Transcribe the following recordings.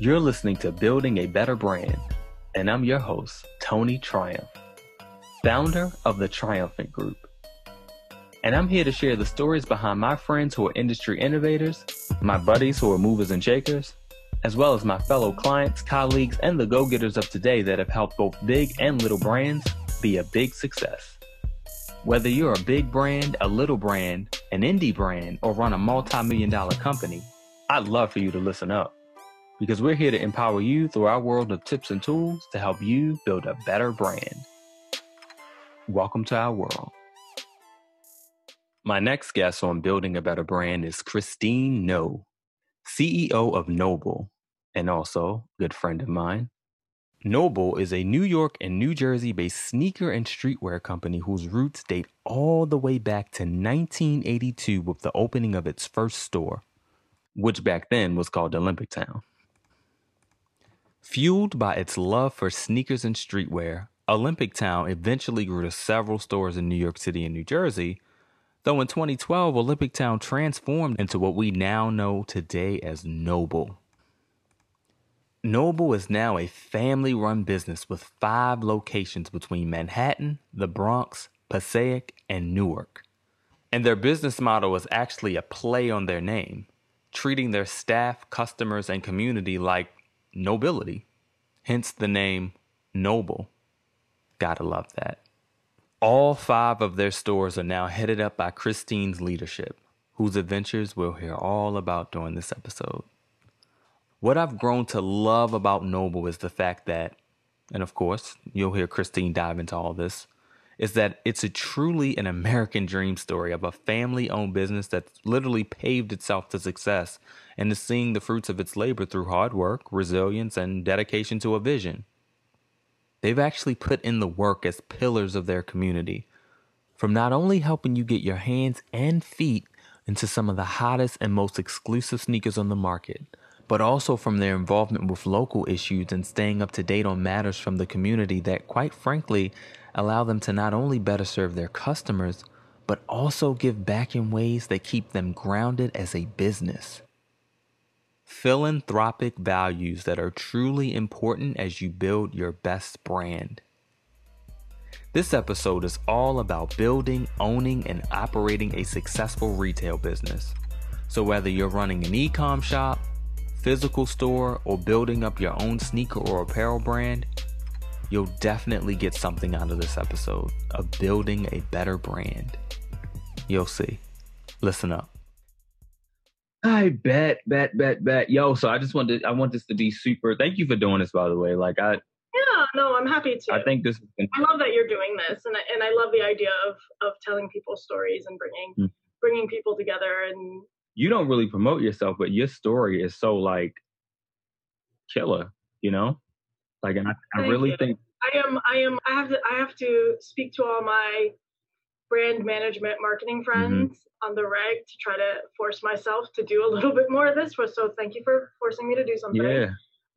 You're listening to Building a Better Brand, and I'm your host, Tony Triumph, founder of the Triumphant Group. And I'm here to share the stories behind my friends who are industry innovators, my buddies who are movers and shakers, as well as my fellow clients, colleagues, and the go getters of today that have helped both big and little brands be a big success. Whether you're a big brand, a little brand, an indie brand, or run a multi million dollar company, I'd love for you to listen up because we're here to empower you through our world of tips and tools to help you build a better brand. Welcome to our world. My next guest on building a better brand is Christine Noh, CEO of Nohble, and also good friend of mine. Nohble is a New York and New Jersey based sneaker and streetwear company whose roots date all the way back to 1982 with the opening of its first store, which back then was called Olympic Town. Fueled by its love for sneakers and streetwear, Olympic Town eventually grew to several stores in New York City and New Jersey, though in 2012, Olympic Town transformed into what we now know today as Nohble. Nohble is now a family run business with five locations between Manhattan, the Bronx, Passaic, and Newark. And their business model is actually a play on their name, treating their staff, customers, and community like nobility, hence the name Nohble. Gotta love that. All five of their stores are now headed up by Christine's leadership, whose adventures we'll hear all about during this episode. What I've grown to love about Nohble is the fact that, and of course, you'll hear Christine dive into all this, is that it's a truly an American dream story of a family owned business that literally paved itself to success and is seeing the fruits of its labor through hard work, resilience, and dedication to a vision. They've actually put in the work as pillars of their community, from not only helping you get your hands and feet into some of the hottest and most exclusive sneakers on the market, but also from their involvement with local issues and staying up to date on matters from the community that, quite frankly, allow them to not only better serve their customers, but also give back in ways that keep them grounded as a business. Philanthropic values that are truly important as you build your best brand. This episode is all about building, owning, and operating a successful retail business. So, whether you're running an e com shop, physical store, or building up your own sneaker or apparel brand, you'll definitely get something out of this episode of building a better brand. You'll see. Listen up. I bet, bet, bet, bet. Yo, so I just wanted, I want this to be super. Thank you for doing this, by the way. Like, I, yeah, no, I'm happy to. I think this. Been- I love that you're doing this, and I, and I love the idea of of telling people stories and bringing mm. bringing people together. And you don't really promote yourself, but your story is so like killer, you know. Like, and I, I really you. think I am. I am. I have to. I have to speak to all my brand management marketing mm-hmm. friends mm-hmm. on the reg to try to force myself to do a little bit more of this. So thank you for forcing me to do something. Yeah.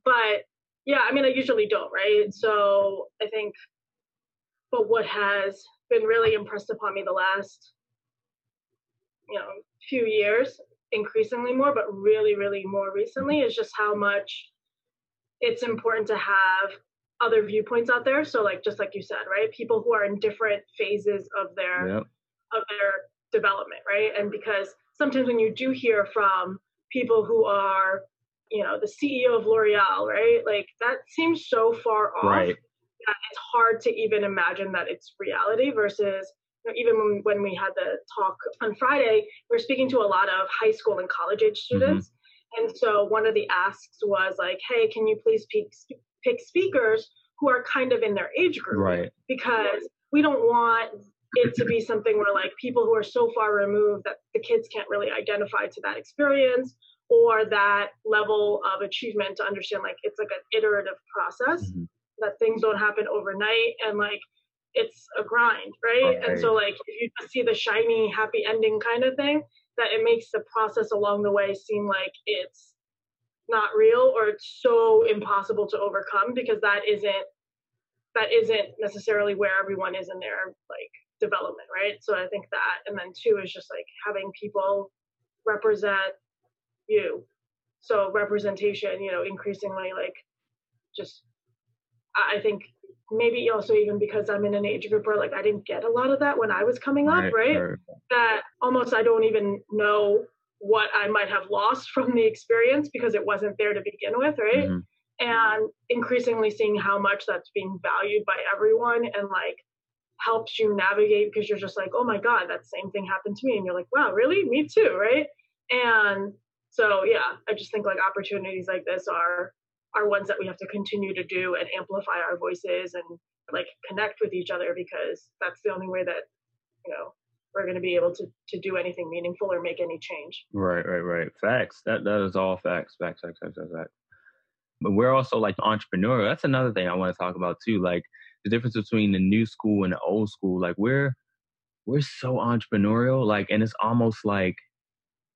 But yeah, I mean, I usually don't, right? So I think, but what has been really impressed upon me the last, you know, few years, increasingly more, but really, really more recently, is just how much it's important to have other viewpoints out there. So like just like you said, right? People who are in different phases of their yep. of their development, right? And because sometimes when you do hear from people who are, you know, the CEO of L'Oreal, right? Like that seems so far off right. that it's hard to even imagine that it's reality versus you know, even when, when we had the talk on Friday, we are speaking to a lot of high school and college age mm-hmm. students. Mm-hmm. And so one of the asks was like, hey, can you please pick, pick speakers who are kind of in their age group. Right. Because we don't want it to be something where like people who are so far removed that the kids can't really identify to that experience or that level of achievement to understand like it's like an iterative process mm-hmm. that things don't happen overnight and like it's a grind right? right? and so like if you just see the shiny happy ending kind of thing that it makes the process along the way seem like it's not real or it's so impossible to overcome because that isn't that isn't necessarily where everyone is in their like development right? So i think that and then two is just like having people represent you. So representation, you know, increasingly like just I think maybe also even because I'm in an age group where like I didn't get a lot of that when I was coming up, right? right? right. That almost I don't even know what I might have lost from the experience because it wasn't there to begin with, right? Mm-hmm. And increasingly seeing how much that's being valued by everyone and like helps you navigate because you're just like, oh my God, that same thing happened to me. And you're like, wow, really? Me too, right? And so yeah, I just think like opportunities like this are are ones that we have to continue to do and amplify our voices and like connect with each other because that's the only way that you know we're going to be able to to do anything meaningful or make any change. Right, right, right. Facts. That that is all facts. Facts. Facts. Facts. Facts. facts. But we're also like entrepreneurial. That's another thing I want to talk about too. Like the difference between the new school and the old school. Like we're we're so entrepreneurial. Like, and it's almost like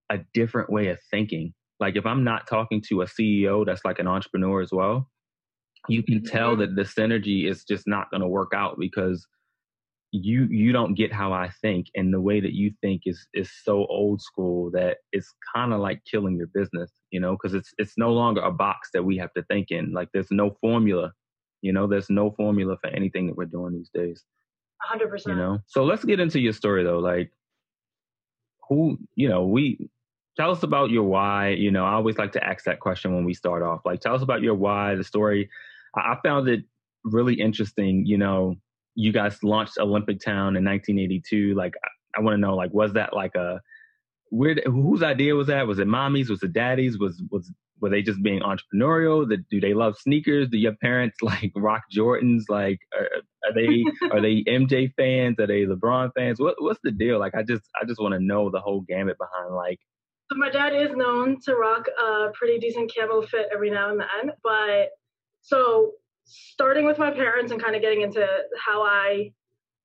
a different way of thinking. Like if I'm not talking to a CEO that's like an entrepreneur as well, you can tell mm-hmm. that the synergy is just not going to work out because you you don't get how I think and the way that you think is is so old school that it's kind of like killing your business, you know, because it's it's no longer a box that we have to think in. Like there's no formula, you know, there's no formula for anything that we're doing these days. 100%. You know. So let's get into your story though. Like who, you know, we tell us about your why. You know, I always like to ask that question when we start off. Like, tell us about your why, the story. I, found it really interesting. You know, you guys launched Olympic Town in 1982. Like, I, I want to know, like, was that like a weird? Whose idea was that? Was it mommy's? Was it daddy's? Was was were they just being entrepreneurial? That do they love sneakers? Do your parents like rock Jordans? Like, are, are they are they MJ fans? Are they LeBron fans? What what's the deal? Like, I just I just want to know the whole gamut behind like so my dad is known to rock a pretty decent camo fit every now and then, but so starting with my parents and kind of getting into how I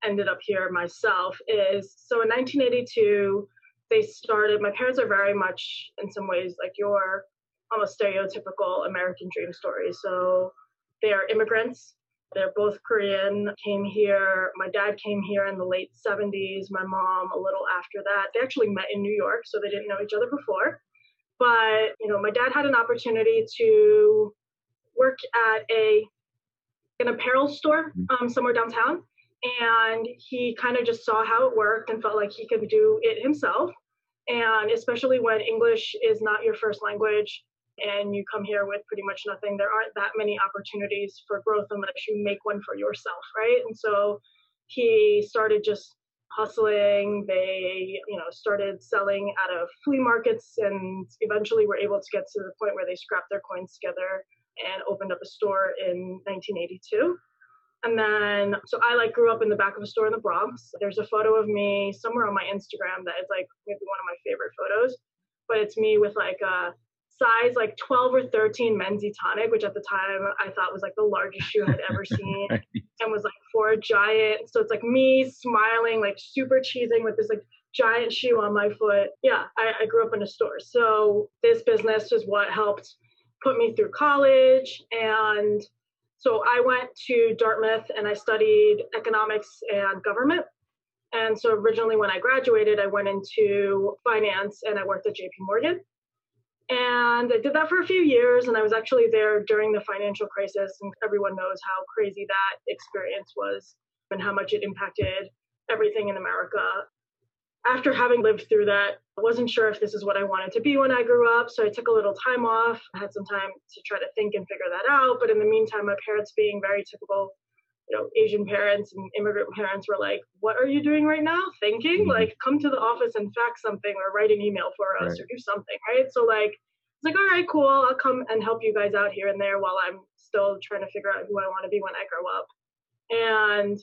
ended up here myself is so in 1982 they started my parents are very much in some ways like your almost stereotypical American dream story. So they are immigrants they're both Korean, came here. My dad came here in the late 70s, my mom a little after that. They actually met in New York, so they didn't know each other before. But, you know, my dad had an opportunity to work at a an apparel store mm-hmm. um, somewhere downtown. And he kind of just saw how it worked and felt like he could do it himself. And especially when English is not your first language, and you come here with pretty much nothing, there aren't that many opportunities for growth unless you make one for yourself, right? And so he started just hustling. They, you know, started selling out of flea markets and eventually were able to get to the point where they scrapped their coins together and opened up a store in 1982. And then, so I like grew up in the back of a store in the Bronx. There's a photo of me somewhere on my Instagram that is like maybe one of my favorite photos, but it's me with like a size like 12 or 13 men's tonic which at the time i thought was like the largest shoe i'd ever seen right. and was like for a giant so it's like me smiling like super cheesing with this like giant shoe on my foot yeah I, I grew up in a store so this business is what helped put me through college and so i went to dartmouth and i studied economics and government and so originally when i graduated i went into finance and i worked at jp morgan and I did that for a few years, and I was actually there during the financial crisis, and everyone knows how crazy that experience was and how much it impacted everything in America. After having lived through that, I wasn't sure if this is what I wanted to be when I grew up, so I took a little time off. I had some time to try to think and figure that out, but in the meantime, my parents being very typical you know, Asian parents and immigrant parents were like, "What are you doing right now? Thinking? Mm-hmm. Like, come to the office and fax something or write an email for us right. or do something, right?" So like, it's like, "All right, cool. I'll come and help you guys out here and there while I'm still trying to figure out who I want to be when I grow up." And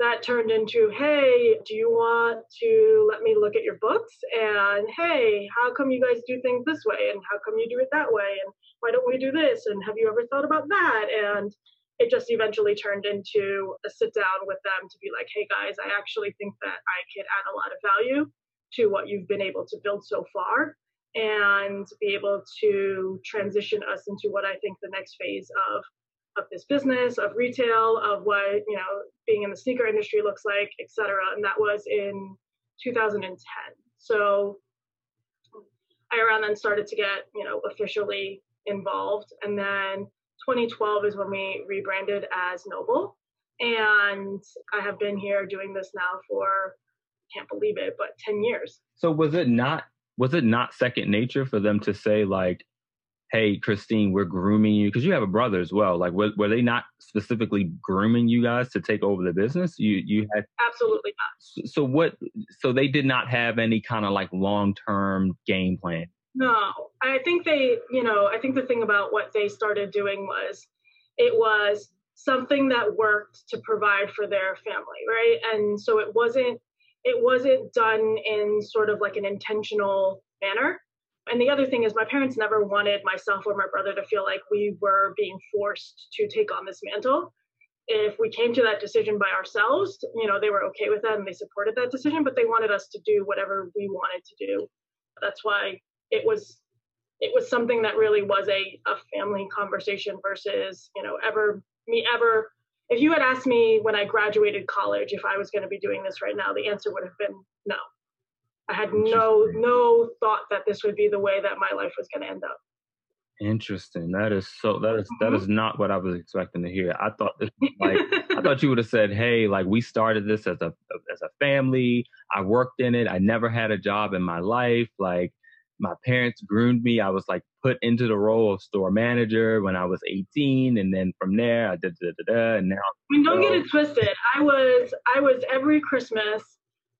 that turned into, "Hey, do you want to let me look at your books?" And, "Hey, how come you guys do things this way? And how come you do it that way? And why don't we do this? And have you ever thought about that?" And it just eventually turned into a sit down with them to be like, hey guys, I actually think that I could add a lot of value to what you've been able to build so far and be able to transition us into what I think the next phase of of this business, of retail, of what you know being in the sneaker industry looks like, et cetera. And that was in 2010. So I around then started to get, you know, officially involved. And then 2012 is when we rebranded as Nohble. And I have been here doing this now for can't believe it, but 10 years. So was it not was it not second nature for them to say like hey christine we're grooming you because you have a brother as well like were, were they not specifically grooming you guys to take over the business you you had absolutely not so, so what so they did not have any kind of like long-term game plan no i think they you know i think the thing about what they started doing was it was something that worked to provide for their family right? And so it wasn't it wasn't done in sort of like an intentional manner. And the other thing is my parents never wanted myself or my brother to feel like we were being forced to take on this mantle. If we came to that decision by ourselves you know they were okay with that and they supported that decision but they wanted us to do whatever we wanted to do. That's why it was it was something that really was a, a family conversation versus you know ever me ever if you had asked me when i graduated college if i was going to be doing this right now the answer would have been no I had no no thought that this would be the way that my life was going to end up. Interesting. That is so. That is, mm-hmm. that is not what I was expecting to hear. I thought this like I thought you would have said, "Hey, like we started this as a as a family. I worked in it. I never had a job in my life. Like my parents groomed me. I was like put into the role of store manager when I was 18, and then from there I did da, da, da, and now. I mean, don't get it twisted. I was I was every Christmas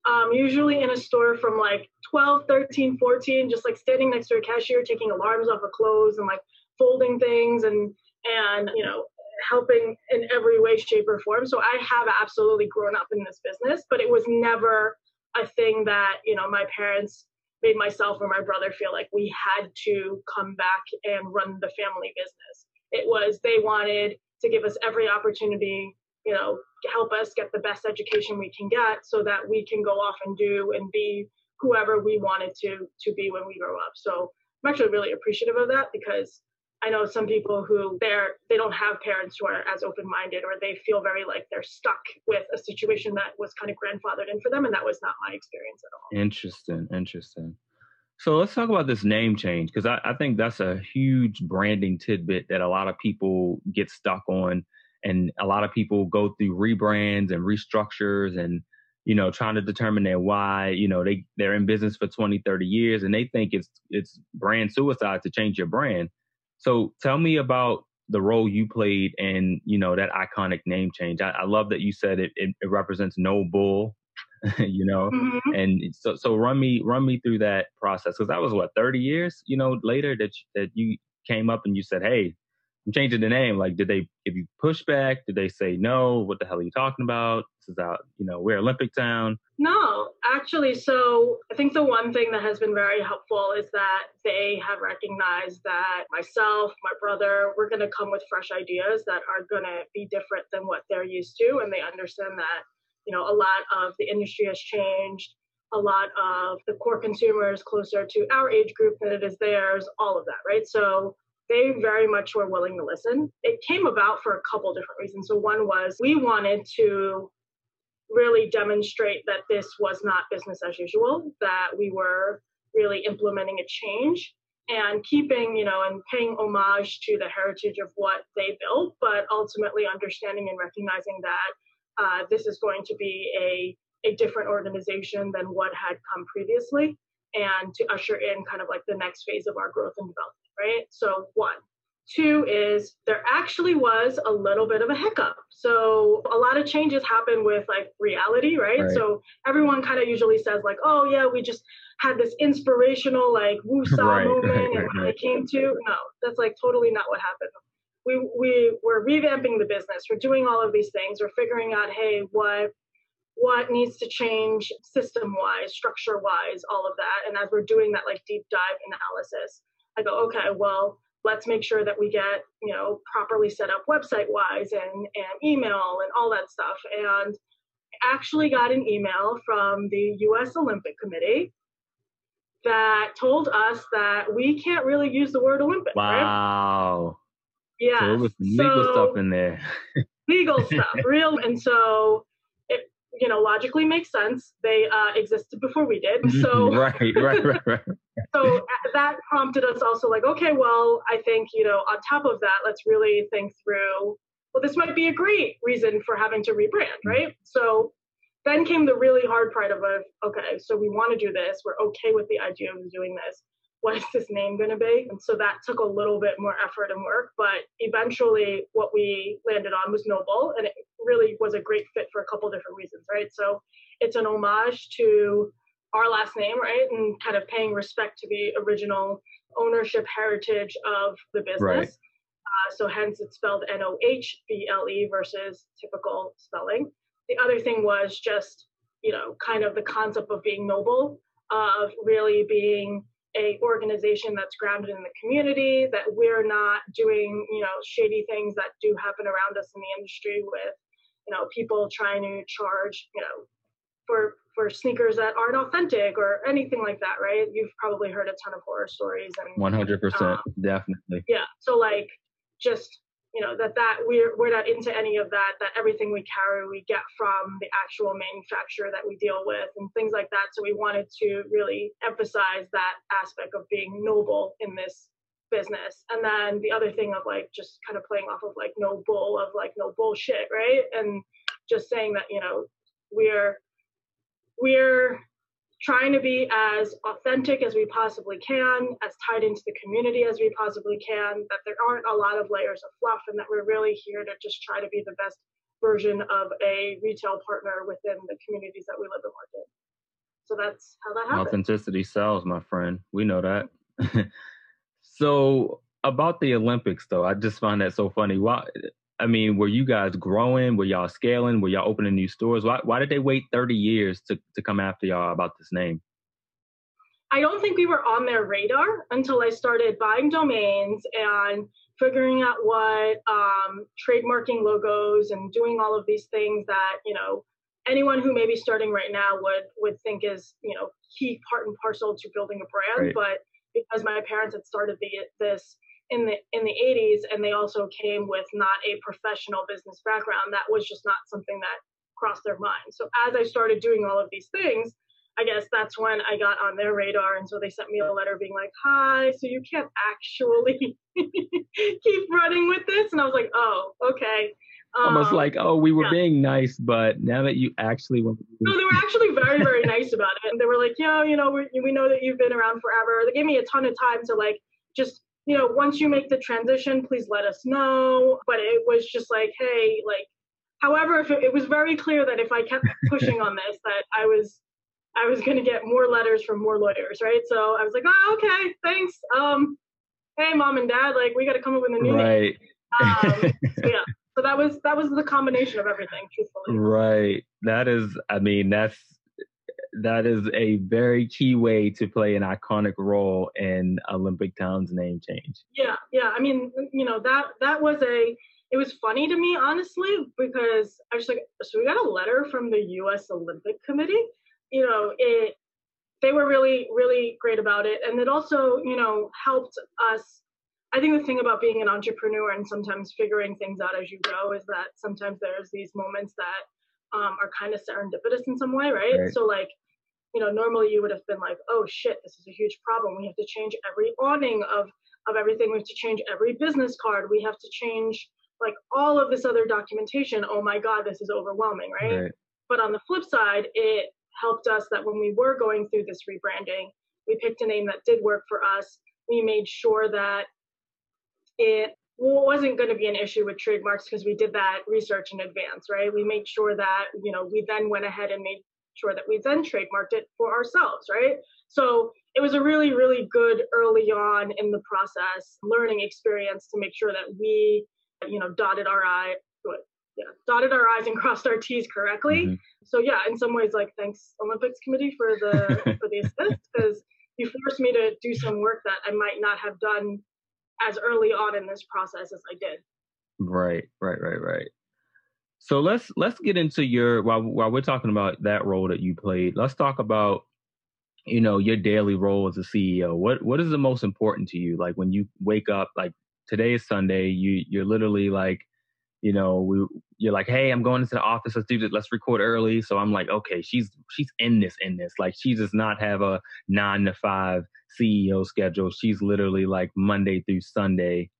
um, usually in a store from like 12, 13, 14, just like standing next to a cashier, taking alarms off of clothes and like folding things and, and, you know, helping in every way, shape, or form. So I have absolutely grown up in this business, but it was never a thing that, you know, my parents made myself or my brother feel like we had to come back and run the family business. It was they wanted to give us every opportunity you know, help us get the best education we can get so that we can go off and do and be whoever we wanted to to be when we grow up. So I'm actually really appreciative of that because I know some people who they're they don't have parents who are as open minded or they feel very like they're stuck with a situation that was kind of grandfathered in for them and that was not my experience at all. Interesting, interesting. So let's talk about this name change because I, I think that's a huge branding tidbit that a lot of people get stuck on and a lot of people go through rebrands and restructures and you know trying to determine their why you know they they're in business for 20 30 years and they think it's it's brand suicide to change your brand so tell me about the role you played in you know that iconic name change i, I love that you said it, it, it represents no bull you know mm-hmm. and so so run me run me through that process because that was what 30 years you know later that that you came up and you said hey Changing the name. Like, did they give you pushback? Did they say no? What the hell are you talking about? This is out, you know, we're Olympic Town. No, actually. So I think the one thing that has been very helpful is that they have recognized that myself, my brother, we're going to come with fresh ideas that are going to be different than what they're used to. And they understand that, you know, a lot of the industry has changed. A lot of the core consumers closer to our age group than it is theirs, all of that, right? So they very much were willing to listen. It came about for a couple different reasons. So, one was we wanted to really demonstrate that this was not business as usual, that we were really implementing a change and keeping, you know, and paying homage to the heritage of what they built, but ultimately understanding and recognizing that uh, this is going to be a, a different organization than what had come previously and to usher in kind of like the next phase of our growth and development right? So, one. Two is there actually was a little bit of a hiccup. So a lot of changes happen with like reality, right? right. So everyone kind of usually says like, oh yeah, we just had this inspirational like woo-saw right, moment right, and when it came to no, that's like totally not what happened. We we we're revamping the business. We're doing all of these things. We're figuring out, hey, what what needs to change system wise, structure wise, all of that. And as we're doing that like deep dive analysis, I go, okay, well, let's make sure that we get, you know, properly set up website wise and, and email and all that stuff. And actually got an email from the US Olympic Committee that told us that we can't really use the word Olympic. Wow. Right? Yeah. So legal so, stuff in there. legal stuff, real. And so you know logically makes sense. They uh, existed before we did, so right, right, right, right. so that prompted us also like, okay, well, I think you know on top of that, let's really think through. Well, this might be a great reason for having to rebrand, mm-hmm. right? So then came the really hard part of okay, so we want to do this. We're okay with the idea of doing this what is this name going to be? And so that took a little bit more effort and work, but eventually what we landed on was Nohble, and it really was a great fit for a couple different reasons, right? So it's an homage to our last name, right? And kind of paying respect to the original ownership heritage of the business. Right. Uh, so hence it's spelled N O H B L E versus typical spelling. The other thing was just, you know, kind of the concept of being noble, of really being a organization that's grounded in the community that we're not doing you know shady things that do happen around us in the industry with you know people trying to charge you know for for sneakers that aren't authentic or anything like that right? You've probably heard a ton of horror stories and 100% um, definitely. yeah so like just you know that that we're we're not into any of that that everything we carry we get from the actual manufacturer that we deal with and things like that. So we wanted to really emphasize that aspect of being noble in this business. And then the other thing of like just kind of playing off of like no bull of like no bullshit right? And just saying that you know we're we're trying to be as authentic as we possibly can, as tied into the community as we possibly can, that there aren't a lot of layers of fluff, and that we're really here to just try to be the best version of a retail partner within the communities that we live and work in. So that's how that happens. Authenticity sells, my friend. We know that. so about the Olympics, though, I just find that so funny. Why? I mean, were you guys growing? Were y'all scaling? Were y'all opening new stores? Why, why did they wait 30 years to, to come after y'all about this name? I don't think we were on their radar until I started buying domains and figuring out what um, trademarking logos and doing all of these things that, you know, anyone who may be starting right now would would think is, you know, key part and parcel to building a brand. Right. But because my parents had started the, this in the in the 80s and they also came with not a professional business background that was just not something that crossed their mind. So as i started doing all of these things i guess that's when i got on their radar and so they sent me a letter being like hi so you can't actually keep running with this? And i was like oh okay. Um, almost like oh we were yeah. being nice but now that you actually want no they were actually very very nice about it and they were like yeah you know we, we know that you've been around forever. They gave me a ton of time to like just you know, once you make the transition, please let us know. But it was just like, hey, like, however, if it, it was very clear that if I kept pushing on this, that I was, I was going to get more letters from more lawyers, right? So I was like, oh, okay, thanks. Um, hey, mom and dad, like, we got to come up with a new right. name. Um, so yeah. So that was that was the combination of everything, truthfully. Right. That is, I mean, that's that is a very key way to play an iconic role in Olympic Town's name change. Yeah, yeah. I mean, you know, that that was a it was funny to me honestly because I was like, so we got a letter from the U.S. Olympic Committee. You know, it they were really really great about it, and it also you know helped us. I think the thing about being an entrepreneur and sometimes figuring things out as you go is that sometimes there's these moments that um, are kind of serendipitous in some way, right? right? So like, you know, normally you would have been like, oh shit, this is a huge problem. We have to change every awning of of everything. We have to change every business card. We have to change like all of this other documentation. Oh my god, this is overwhelming, right? right. But on the flip side, it helped us that when we were going through this rebranding, we picked a name that did work for us. We made sure that it wasn't going to be an issue with trademarks because we did that research in advance, right? We made sure that, you know, we then went ahead and made sure that we then trademarked it for ourselves, right? So it was a really, really good early on in the process learning experience to make sure that we, you know, dotted our I, yeah, dotted our I's and crossed our T's correctly. Mm-hmm. So yeah, in some ways, like thanks Olympics Committee for the for the assist because you forced me to do some work that I might not have done as early on in this process as I did. Right, right, right, right. So let's let's get into your while while we're talking about that role that you played. Let's talk about you know your daily role as a CEO. What what is the most important to you? Like when you wake up, like today is Sunday, you you're literally like you know, we you're like, hey, I'm going into the office. Let's do this. Let's record early. So I'm like, okay, she's she's in this in this. Like she does not have a nine to five CEO schedule. She's literally like Monday through Sunday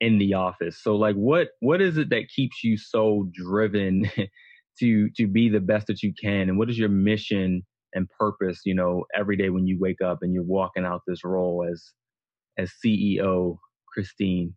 in the office. So like, what what is it that keeps you so driven to to be the best that you can? And what is your mission and purpose? You know, every day when you wake up and you're walking out this role as as CEO, Christine.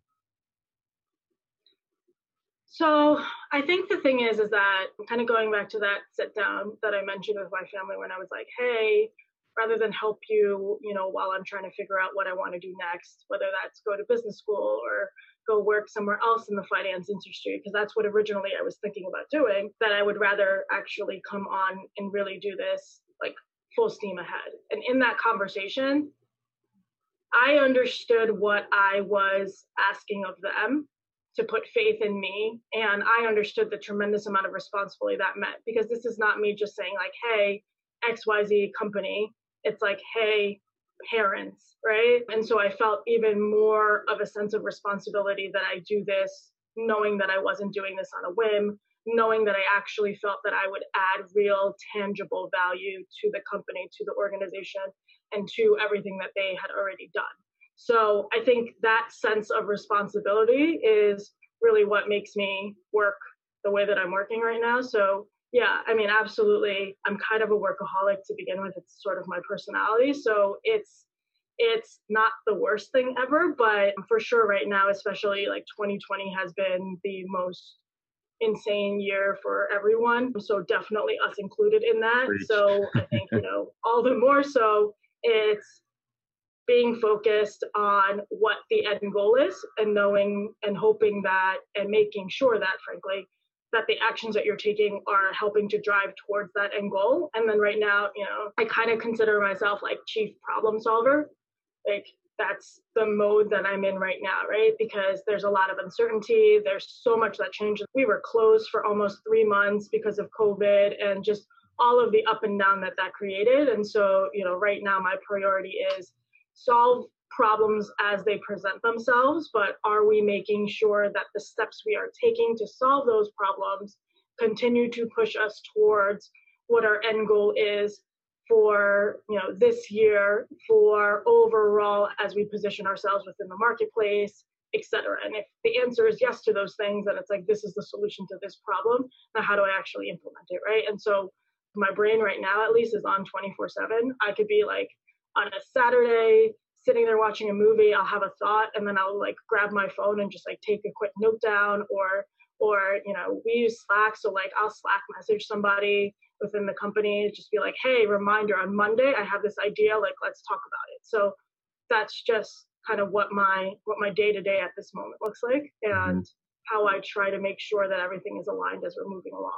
So I think the thing is, is that kind of going back to that sit down that I mentioned with my family when I was like, hey, rather than help you, you know, while I'm trying to figure out what I want to do next, whether that's go to business school or go work somewhere else in the finance industry, because that's what originally I was thinking about doing, that I would rather actually come on and really do this like full steam ahead. And in that conversation, I understood what I was asking of them to put faith in me. And I understood the tremendous amount of responsibility that meant because this is not me just saying, like, hey, XYZ company. It's like, hey, parents, right? And so I felt even more of a sense of responsibility that I do this knowing that I wasn't doing this on a whim, knowing that I actually felt that I would add real tangible value to the company, to the organization, and to everything that they had already done. So I think that sense of responsibility is really what makes me work the way that I'm working right now. So yeah, I mean, absolutely. I'm kind of a workaholic to begin with. It's sort of my personality. So it's it's not the worst thing ever, but for sure right now, especially like 2020 has been the most insane year for everyone. So definitely us included in that. Preach. So I think, you know, all the more so it's being focused on what the end goal is and knowing and hoping that and making sure that frankly that the actions that you're taking are helping to drive towards that end goal. And then right now you know i kind of consider myself like chief problem solver. Like that's the mode that i'm in right now right? Because there's a lot of uncertainty. There's so much that changes. We were closed for almost three months because of covid and just all of the up and down that that created. And so you know right now my priority is solve problems as they present themselves, but are we making sure that the steps we are taking to solve those problems continue to push us towards what our end goal is for you know this year for overall as we position ourselves within the marketplace etc and if the answer is yes to those things then it's like this is the solution to this problem now how do i actually implement it right? And so my brain right now at least is on 24 7 i could be like on a Saturday, sitting there watching a movie, I'll have a thought and then I'll like grab my phone and just like take a quick note down or or you know, we use Slack, so like I'll Slack message somebody within the company, just be like, hey, reminder on Monday, I have this idea, like let's talk about it. So that's just kind of what my what my day to day at this moment looks like mm-hmm. and how I try to make sure that everything is aligned as we're moving along.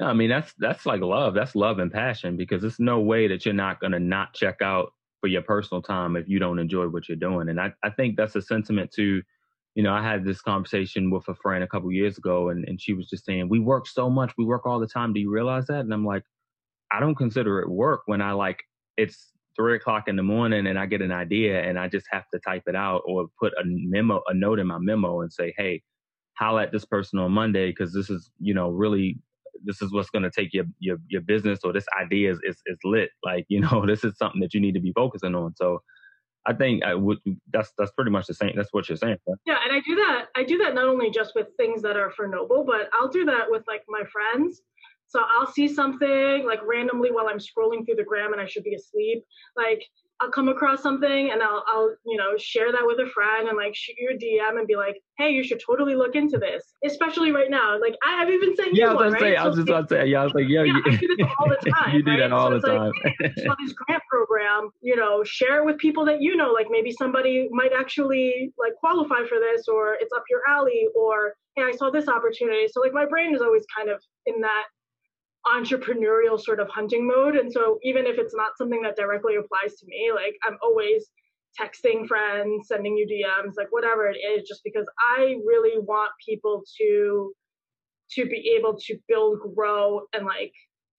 I mean that's that's like love. That's love and passion because there's no way that you're not gonna not check out for your personal time if you don't enjoy what you're doing. And I, I think that's a sentiment to, you know, I had this conversation with a friend a couple years ago and, and she was just saying, We work so much, we work all the time. Do you realize that? And I'm like, I don't consider it work when I like it's three o'clock in the morning and I get an idea and I just have to type it out or put a memo, a note in my memo and say, Hey, holla at this person on Monday because this is, you know, really this is what's going to take your, your your business or this idea is, is, is lit. Like you know this is something that you need to be focusing on. So I think I would that's that's pretty much the same that's what you're saying right? yeah and I do that I do that not only just with things that are for Nohble but I'll do that with like my friends. So I'll see something like randomly while I'm scrolling through the gram and I should be asleep. Like I'll come across something and I'll, I'll, you know, share that with a friend and like shoot you a DM and be like, hey, you should totally look into this. Especially right now. Like I have even sent yeah, you one, right? Say, I was just about to say, yeah, I was like, yeah, yeah you, I do this all the time. you do right? that all so the time. Like, hey, saw this grant program, you know, share it with people that you know, like maybe somebody might actually like qualify for this or it's up your alley or hey, I saw this opportunity. So like my brain is always kind of in that entrepreneurial sort of hunting mode. And so even if it's not something that directly applies to me, like I'm always texting friends, sending you DMs, like whatever it is, just because I really want people to to be able to build, grow, and like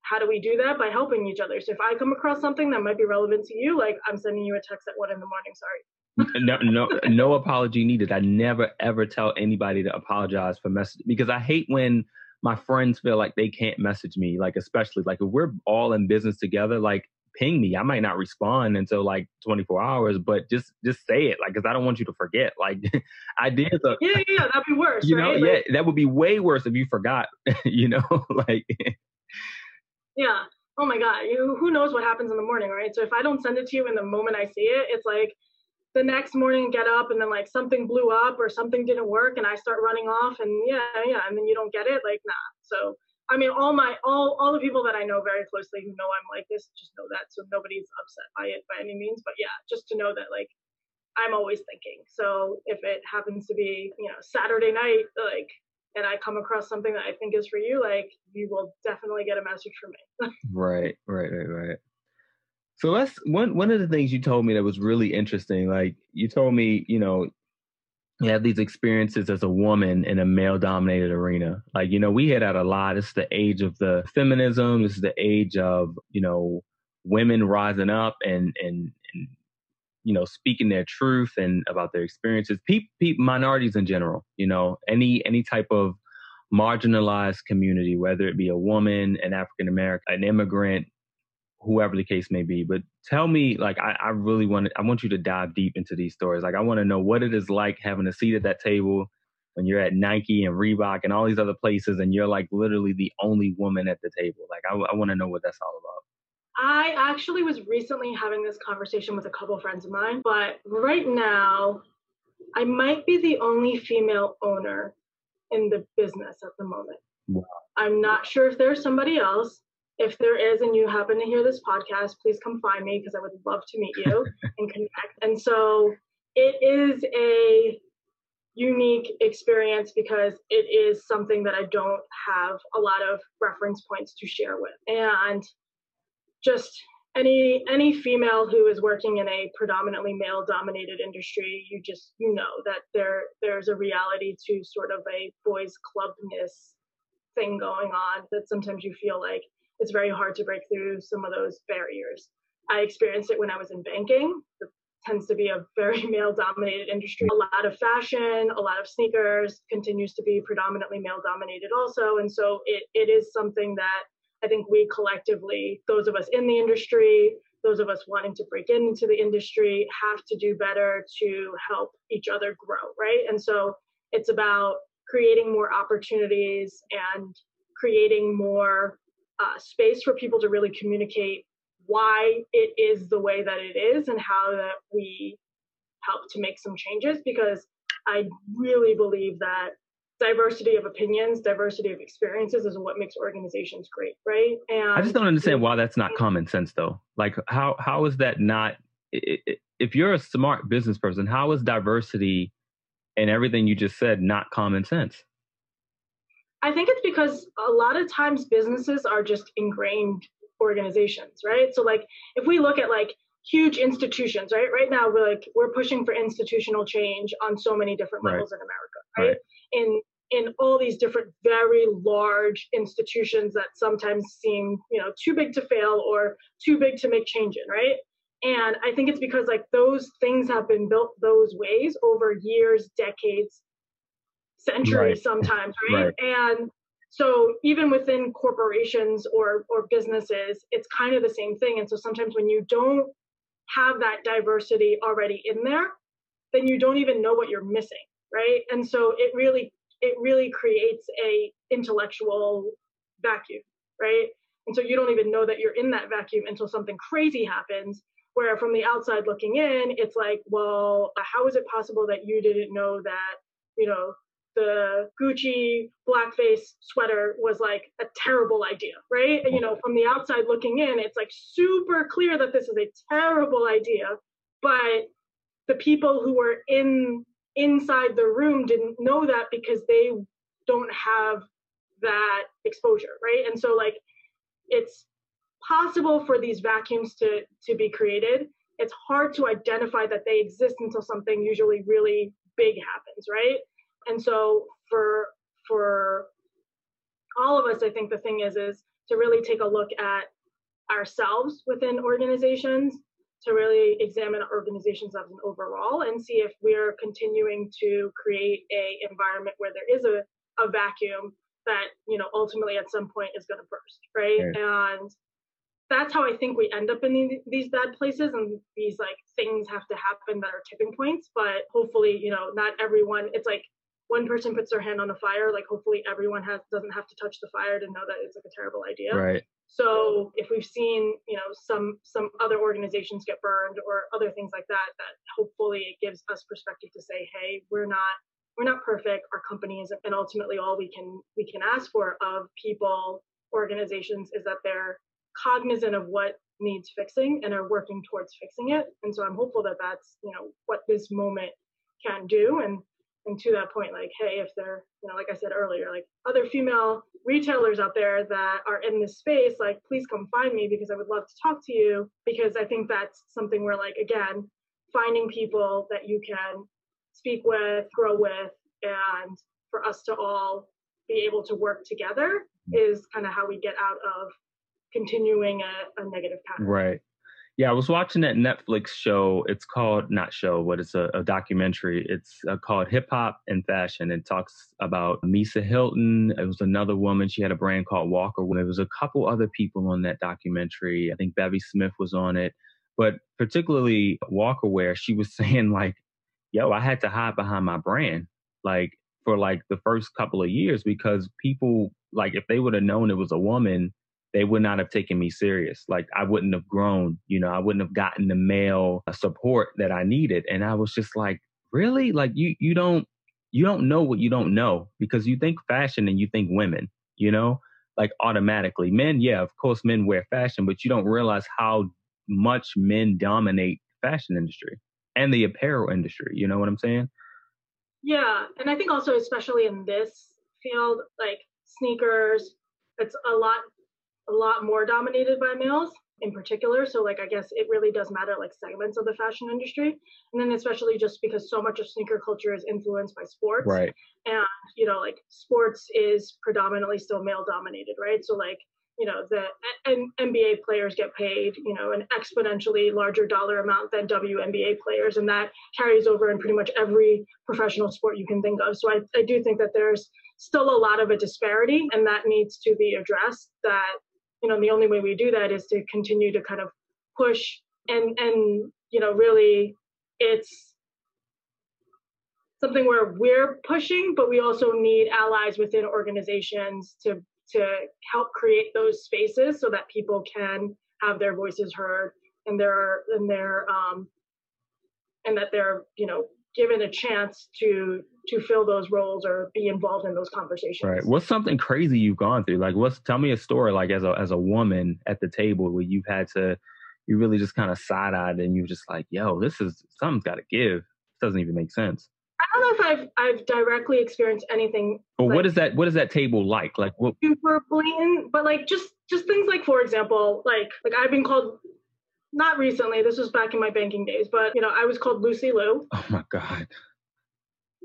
how do we do that by helping each other? So if I come across something that might be relevant to you, like I'm sending you a text at one in the morning. Sorry, no, no, no apology needed. I never ever tell anybody to apologize for message because I hate when my friends feel like they can't message me. Like especially like if we're all in business together, like ping me. I might not respond until like 24 hours, but just just say it, like, because I don't want you to forget. Like, ideas. Are, yeah, yeah, that'd be worse. You right? know, like, yeah, that would be way worse if you forgot. you know, like. yeah. Oh my God. You who knows what happens in the morning, right? So if I don't send it to you in the moment I see it, it's like the next morning get up and then like something blew up or something didn't work and I start running off and yeah, yeah, and then you don't get it, like nah. So I mean, all my all all the people that I know very closely who know I'm like this just know that, so nobody's upset by it by any means. But yeah, just to know that like I'm always thinking. So if it happens to be you know Saturday night, like and I come across something that I think is for you, like you will definitely get a message from me. right, right, right, right. So let's one one of the things you told me that was really interesting. Like you told me, you know, you have these experiences as a woman in a male dominated arena. Like, you know, we had that a lot. It's the age of the feminism. This is the age of, you know, women rising up and, and, and you know, speaking their truth and about their experiences. People, people, minorities in general, you know, any, any type of marginalized community, whether it be a woman, an African American, an immigrant, whoever the case may be. But tell me, like, I, I really want I want you to dive deep into these stories. Like, I want to know what it is like having a seat at that table when you're at Nike and Reebok and all these other places, and you're like literally the only woman at the table. Like, I, I want to know what that's all about. I actually was recently having this conversation with a couple friends of mine, but right now, I might be the only female owner in the business at the moment. Wow. I'm not sure if there's somebody else if there is and you happen to hear this podcast, please come find me because I would love to meet you and connect. And so it is a unique experience because it is something that I don't have a lot of reference points to share with. And just any any female who is working in a predominantly male dominated industry you just you know that there there's a reality to sort of a boys clubness thing going on that sometimes you feel like it's very hard to break through some of those barriers. I experienced it when I was in banking. It tends to be a very male dominated industry. A lot of fashion, a lot of sneakers continues to be predominantly male dominated also. And so it, it is something that I think we collectively, those of us in the industry, those of us wanting to break into the industry, have to do better to help each other grow, right? And so it's about creating more opportunities and creating more uh, space for people to really communicate why it is the way that it is and how that we help to make some changes because I really believe that diversity of opinions, diversity of experiences is what makes organizations great, right? And I just don't understand why that's not common sense though. Like how how is that not if you're a smart business person, how is diversity and everything you just said not common sense? I think it's because a lot of times businesses are just ingrained organizations, right? So like if we look at like huge institutions, right? Right now we're like we're pushing for institutional change on so many different right. levels in America, right? right? In in all these different very large institutions that sometimes seem, you know, too big to fail or too big to make change in, right? And I think it's because like those things have been built those ways over years, decades, centuries right. sometimes, right? right? And so even within corporations or or businesses, it's kind of the same thing. And so sometimes when you don't have that diversity already in there, then you don't even know what you're missing, right? And so it really it really creates a intellectual vacuum, right? And so you don't even know that you're in that vacuum until something crazy happens. Where from the outside looking in, it's like, well, how is it possible that you didn't know that, you know, the Gucci blackface sweater was like a terrible idea, right? And, you know, from the outside looking in, it's like super clear that this is a terrible idea, but the people who were in inside the room didn't know that because they don't have that exposure, right? And so like it's possible for these vacuums to to be created. It's hard to identify that they exist until something usually really big happens, right? And so for for all of us, I think the thing is is to really take a look at ourselves within organizations to really examine organizations as an overall and see if we're continuing to create a environment where there is a, a vacuum that you know ultimately at some point is going to burst right yeah. and that's how i think we end up in these, these bad places and these like things have to happen that are tipping points but hopefully you know not everyone it's like one person puts their hand on a fire like hopefully everyone has doesn't have to touch the fire to know that it's like a terrible idea right so if we've seen, you know, some some other organizations get burned or other things like that, that hopefully it gives us perspective to say, hey, we're not we're not perfect. Our company is, and ultimately all we can we can ask for of people, organizations, is that they're cognizant of what needs fixing and are working towards fixing it. And so I'm hopeful that that's you know what this moment can do. And and to that point like hey if they're, you know like i said earlier like other female retailers out there that are in this space like please come find me because i would love to talk to you because i think that's something where like again finding people that you can speak with grow with and for us to all be able to work together is kind of how we get out of continuing a, a negative pattern right yeah, I was watching that Netflix show. It's called not show, but it's a, a documentary. It's uh, called Hip Hop and Fashion. It talks about Misa Hylton. It was another woman. She had a brand called Walker. There was a couple other people on that documentary. I think Bevy Smith was on it, but particularly Walker, where she was saying like, "Yo, I had to hide behind my brand." Like for like the first couple of years because people like if they would have known it was a woman they would not have taken me serious. Like I wouldn't have grown, you know, I wouldn't have gotten the male uh, support that I needed. And I was just like, really? Like you you don't you don't know what you don't know because you think fashion and you think women, you know? Like automatically. Men, yeah, of course men wear fashion, but you don't realize how much men dominate fashion industry and the apparel industry, you know what I'm saying? Yeah, and I think also especially in this field like sneakers it's a lot a lot more dominated by males in particular. So like I guess it really does matter like segments of the fashion industry. And then especially just because so much of sneaker culture is influenced by sports. Right. And you know, like sports is predominantly still male dominated, right? So like you know the and NBA players get paid you know an exponentially larger dollar amount than WNBA players, and that carries over in pretty much every professional sport you can think of. So I, I do think that there's still a lot of a disparity, and that needs to be addressed. That you know, the only way we do that is to continue to kind of push and and you know, really it's something where we're pushing, but we also need allies within organizations to to help create those spaces so that people can have their voices heard and their and their um and that they're you know given a chance to to fill those roles or be involved in those conversations. Right. What's something crazy you've gone through? Like what's tell me a story like as a as a woman at the table where you've had to you really just kind of side eyed and you're just like, yo, this is something's gotta give. It doesn't even make sense. I don't know if I've I've directly experienced anything. But like, what is that what is that table like? Like what super blatant, but like just just things like for example, like like I've been called not recently, this was back in my banking days, but you know, I was called Lucy Liu. Oh my God.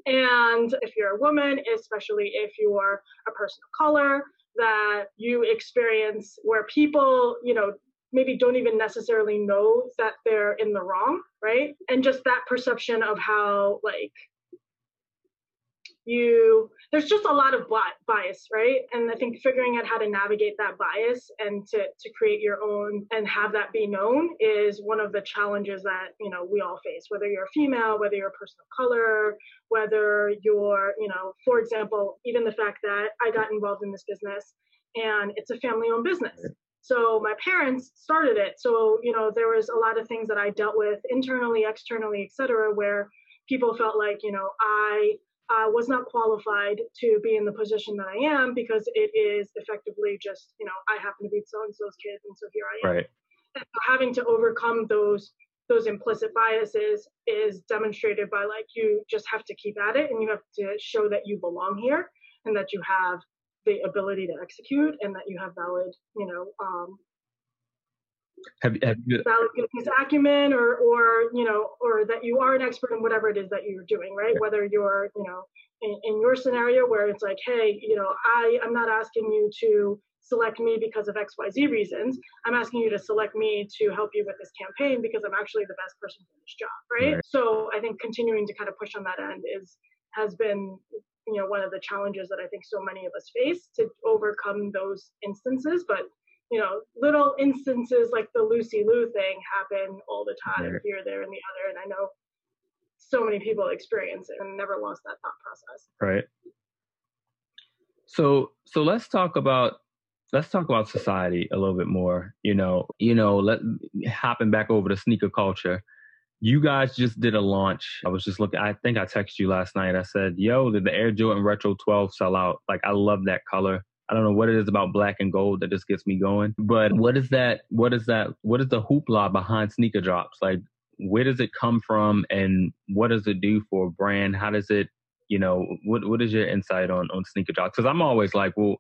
And if you're a woman, especially if you're a person of color, that you experience where people, you know, maybe don't even necessarily know that they're in the wrong, right? And just that perception of how, like, you there's just a lot of bias right? And i think figuring out how to navigate that bias and to to create your own and have that be known is one of the challenges that you know we all face whether you're a female whether you're a person of color whether you're you know for example even the fact that i got involved in this business and it's a family owned business so my parents started it. So you know there was a lot of things that i dealt with internally externally et cetera where people felt like you know i uh, was not qualified to be in the position that I am because it is effectively just, you know, I happen to be so and so's kid, and so here I am. Right. So having to overcome those those implicit biases is demonstrated by like you just have to keep at it and you have to show that you belong here and that you have the ability to execute and that you have valid, you know, um, have, have you valid business acumen or or you know or that you are an expert in whatever it is that you're doing right yeah. whether you're you know in, in, your scenario where it's like hey you know i i'm not asking you to select me because of XYZ reasons. I'm asking you to select me to help you with this campaign because I'm actually the best person for this job, right? right? So I think continuing to kind of push on that end is has been you know one of the challenges that I think so many of us face to overcome those instances. But you know, little instances like the Lucy Liu thing happen all the time right. here, there, and the other. And I know so many people experience it and never lost that thought process. Right. So so let's talk about let's talk about society a little bit more. You know, you know, let hopping back over to sneaker culture. You guys just did a launch. I was just looking. I think I texted you last night. I said, "Yo, did the Air Jordan Retro 12 sell out? Like, I love that color. I don't know what it is about black and gold that just gets me going. But what is that? What is that? What is the hoopla behind sneaker drops? Like, where does it come from, and what does it do for a brand? How does it, you know, what what is your insight on on sneaker drops? Because I'm always like, well,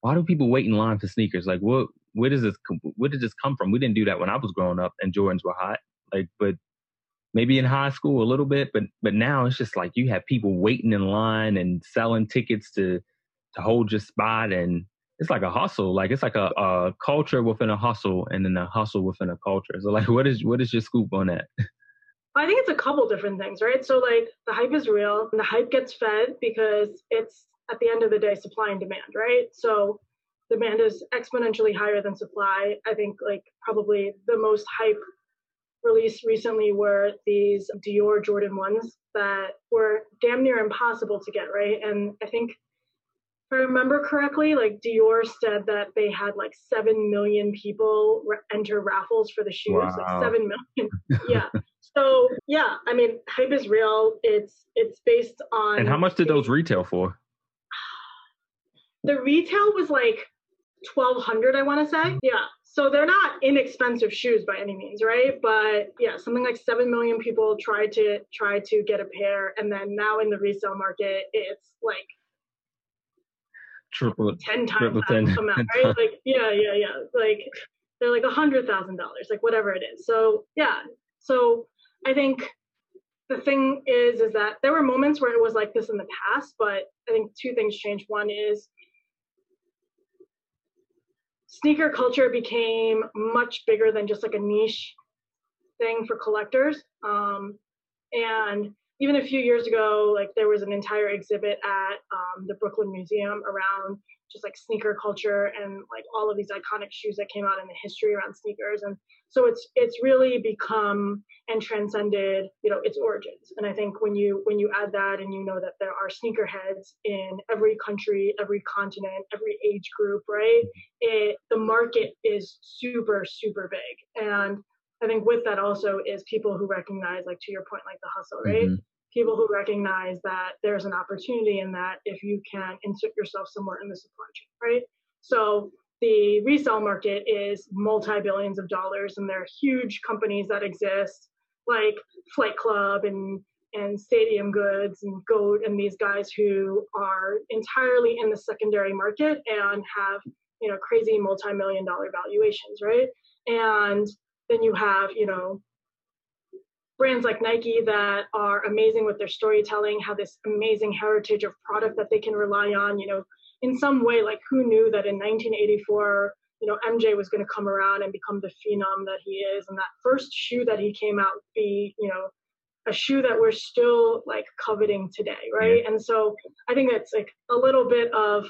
why do people wait in line for sneakers? Like, what where does this where did this come from? We didn't do that when I was growing up, and Jordans were hot. Like, but maybe in high school a little bit, but but now it's just like you have people waiting in line and selling tickets to to hold your spot and it's like a hustle like it's like a, a culture within a hustle and then a hustle within a culture so like what is what is your scoop on that I think it's a couple different things, right? So like the hype is real and the hype gets fed because it's at the end of the day supply and demand, right? So demand is exponentially higher than supply. I think like probably the most hype released recently were these Dior Jordan ones that were damn near impossible to get, right? And I think I remember correctly, like Dior said that they had like seven million people re- enter raffles for the shoes, wow. like seven million. yeah. So yeah, I mean, hype is real. It's it's based on. And how much did those retail for? The retail was like twelve hundred, I want to say. Yeah. So they're not inexpensive shoes by any means, right? But yeah, something like seven million people tried to try to get a pair, and then now in the resale market, it's like triple ten times triple that 10, amount, right? like yeah, yeah, yeah. Like they're like a hundred thousand dollars, like whatever it is. So yeah. So I think the thing is is that there were moments where it was like this in the past, but I think two things changed. One is sneaker culture became much bigger than just like a niche thing for collectors. Um, and even a few years ago, like there was an entire exhibit at um, the Brooklyn Museum around just like sneaker culture and like all of these iconic shoes that came out in the history around sneakers. And so it's it's really become and transcended, you know, its origins. And I think when you when you add that and you know that there are sneakerheads in every country, every continent, every age group, right? It the market is super super big. And I think with that also is people who recognize, like to your point, like the hustle, right? Mm-hmm people who recognize that there's an opportunity in that if you can insert yourself somewhere in the supply chain, right? So the resale market is multi billions of dollars, and there are huge companies that exist like Flight Club and and Stadium Goods and Goat and these guys who are entirely in the secondary market and have you know crazy multi-million dollar valuations, right? And then you have you know brands like Nike that are amazing with their storytelling, have this amazing heritage of product that they can rely on. You know, in some way, like who knew that in 1984, you know, MJ was going to come around and become the phenom that he is, and that first shoe that he came out be, you know, a shoe that we're still like coveting today, right? Yeah. And so I think that's like a little bit of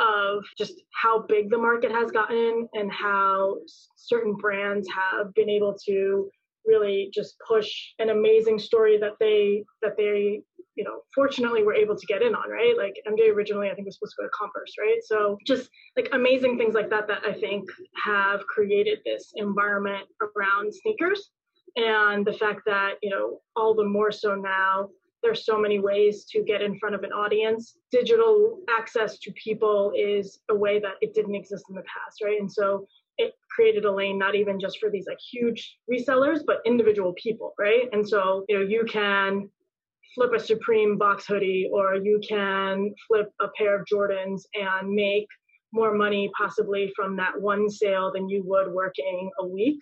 of just how big the market has gotten and how certain brands have been able to really just push an amazing story that they that they you know fortunately were able to get in on right? Like mj originally i think was supposed to go to converse right? So just like amazing things like that that i think have created this environment around sneakers. And the fact that you know all the more so now there's so many ways to get in front of an audience. Digital access to people is a way that it didn't exist in the past right? And so it created a lane not even just for these like huge resellers but individual people right? And so you know you can flip a supreme box hoodie or you can flip a pair of jordans and make more money possibly from that one sale than you would working a week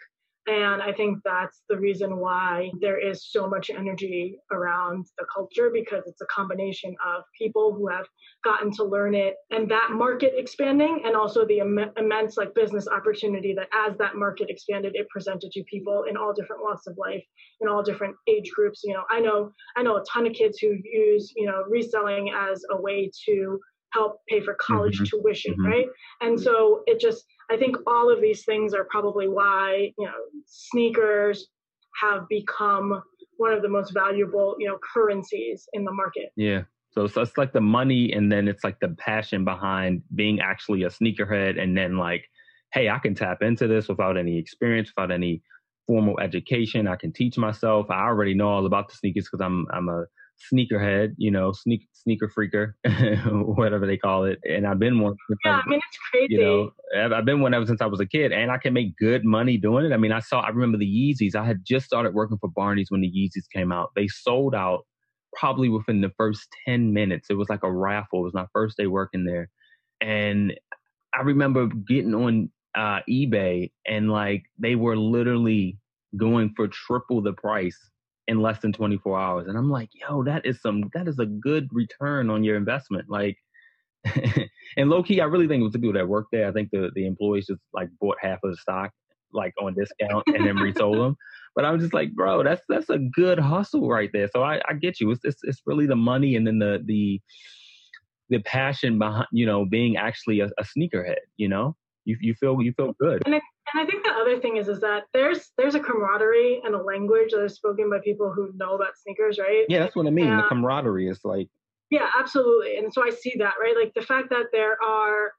And I think that's the reason why there is so much energy around the culture because it's a combination of people who have gotten to learn it and that market expanding and also the Im- immense like business opportunity that as that market expanded it presented to people in all different walks of life in all different age groups. You know i know i know a ton of kids who use you know reselling as a way to help pay for college mm-hmm. tuition mm-hmm. right and so it just I think all of these things are probably why, you know, sneakers have become one of the most valuable, you know, currencies in the market. Yeah. So, so it's like the money and then it's like the passion behind being actually a sneakerhead and then like, hey, I can tap into this without any experience, without any formal education. I can teach myself. I already know all about the sneakers because I'm I'm a sneakerhead, you know, sneak sneaker freaker, whatever they call it. And I've been one. Yeah, I mean it's crazy. You know, I've, I've been one ever since I was a kid, and I can make good money doing it. I mean, I saw. I remember the Yeezys. I had just started working for Barney's when the Yeezys came out. They sold out probably within the first ten minutes. It was like a raffle. It was my first day working there, and I remember getting on uh, eBay and like they were literally going for triple the price in less than 24 hours. And I'm like, yo, that is some that is a good return on your investment. Like and low key, I really think it was the people that worked there. I think the, the employees just like bought half of the stock like on discount and then resold them. But I'm just like, bro, that's that's a good hustle right there. So I, I get you. It's, it's it's really the money and then the the the passion behind you know being actually a, a sneakerhead. You know, you you feel you feel good. And and I think the other thing is is that there's there's a camaraderie and a language that is spoken by people who know about sneakers, right? Yeah, that's what I mean. And, the camaraderie is like Yeah, absolutely. And so I see that, right? Like the fact that there are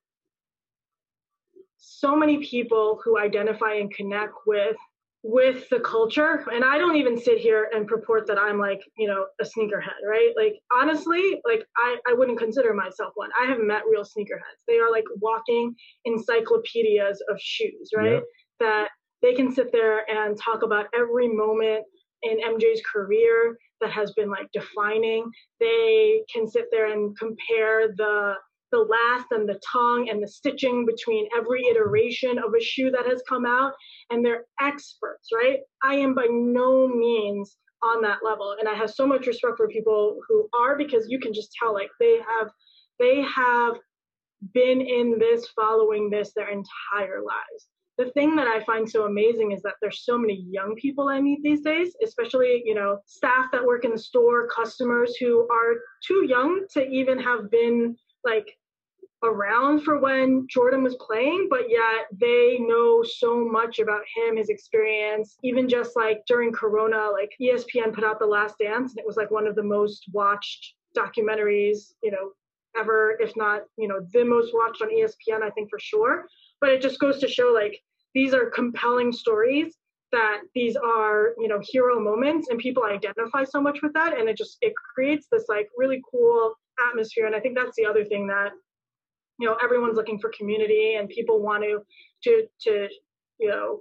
so many people who identify and connect with with the culture. And i don't even sit here and purport that i'm like you know a sneakerhead right? Like honestly like i i wouldn't consider myself one. I have met real sneakerheads. They are like walking encyclopedias of shoes right? Yep. that they can sit there and talk about every moment in mj's career that has been like defining. They can sit there and compare the the last and the tongue and the stitching between every iteration of a shoe that has come out and they're experts right? I am by no means on that level. And i have so much respect for people who are because you can just tell like they have they have been in this following this their entire lives. The thing that I find so amazing is that there's so many young people I meet these days, especially, you know, staff that work in the store, customers who are too young to even have been like around for when Jordan was playing, but yet they know so much about him, his experience. Even just like during Corona, like ESPN put out The Last Dance, and it was like one of the most watched documentaries, you know, ever, if not, you know, the most watched on ESPN, I think for sure. But it just goes to show like these are compelling stories that these are you know hero moments and people identify so much with that and it just it creates this like really cool atmosphere and i think that's the other thing that you know everyone's looking for community and people want to to to you know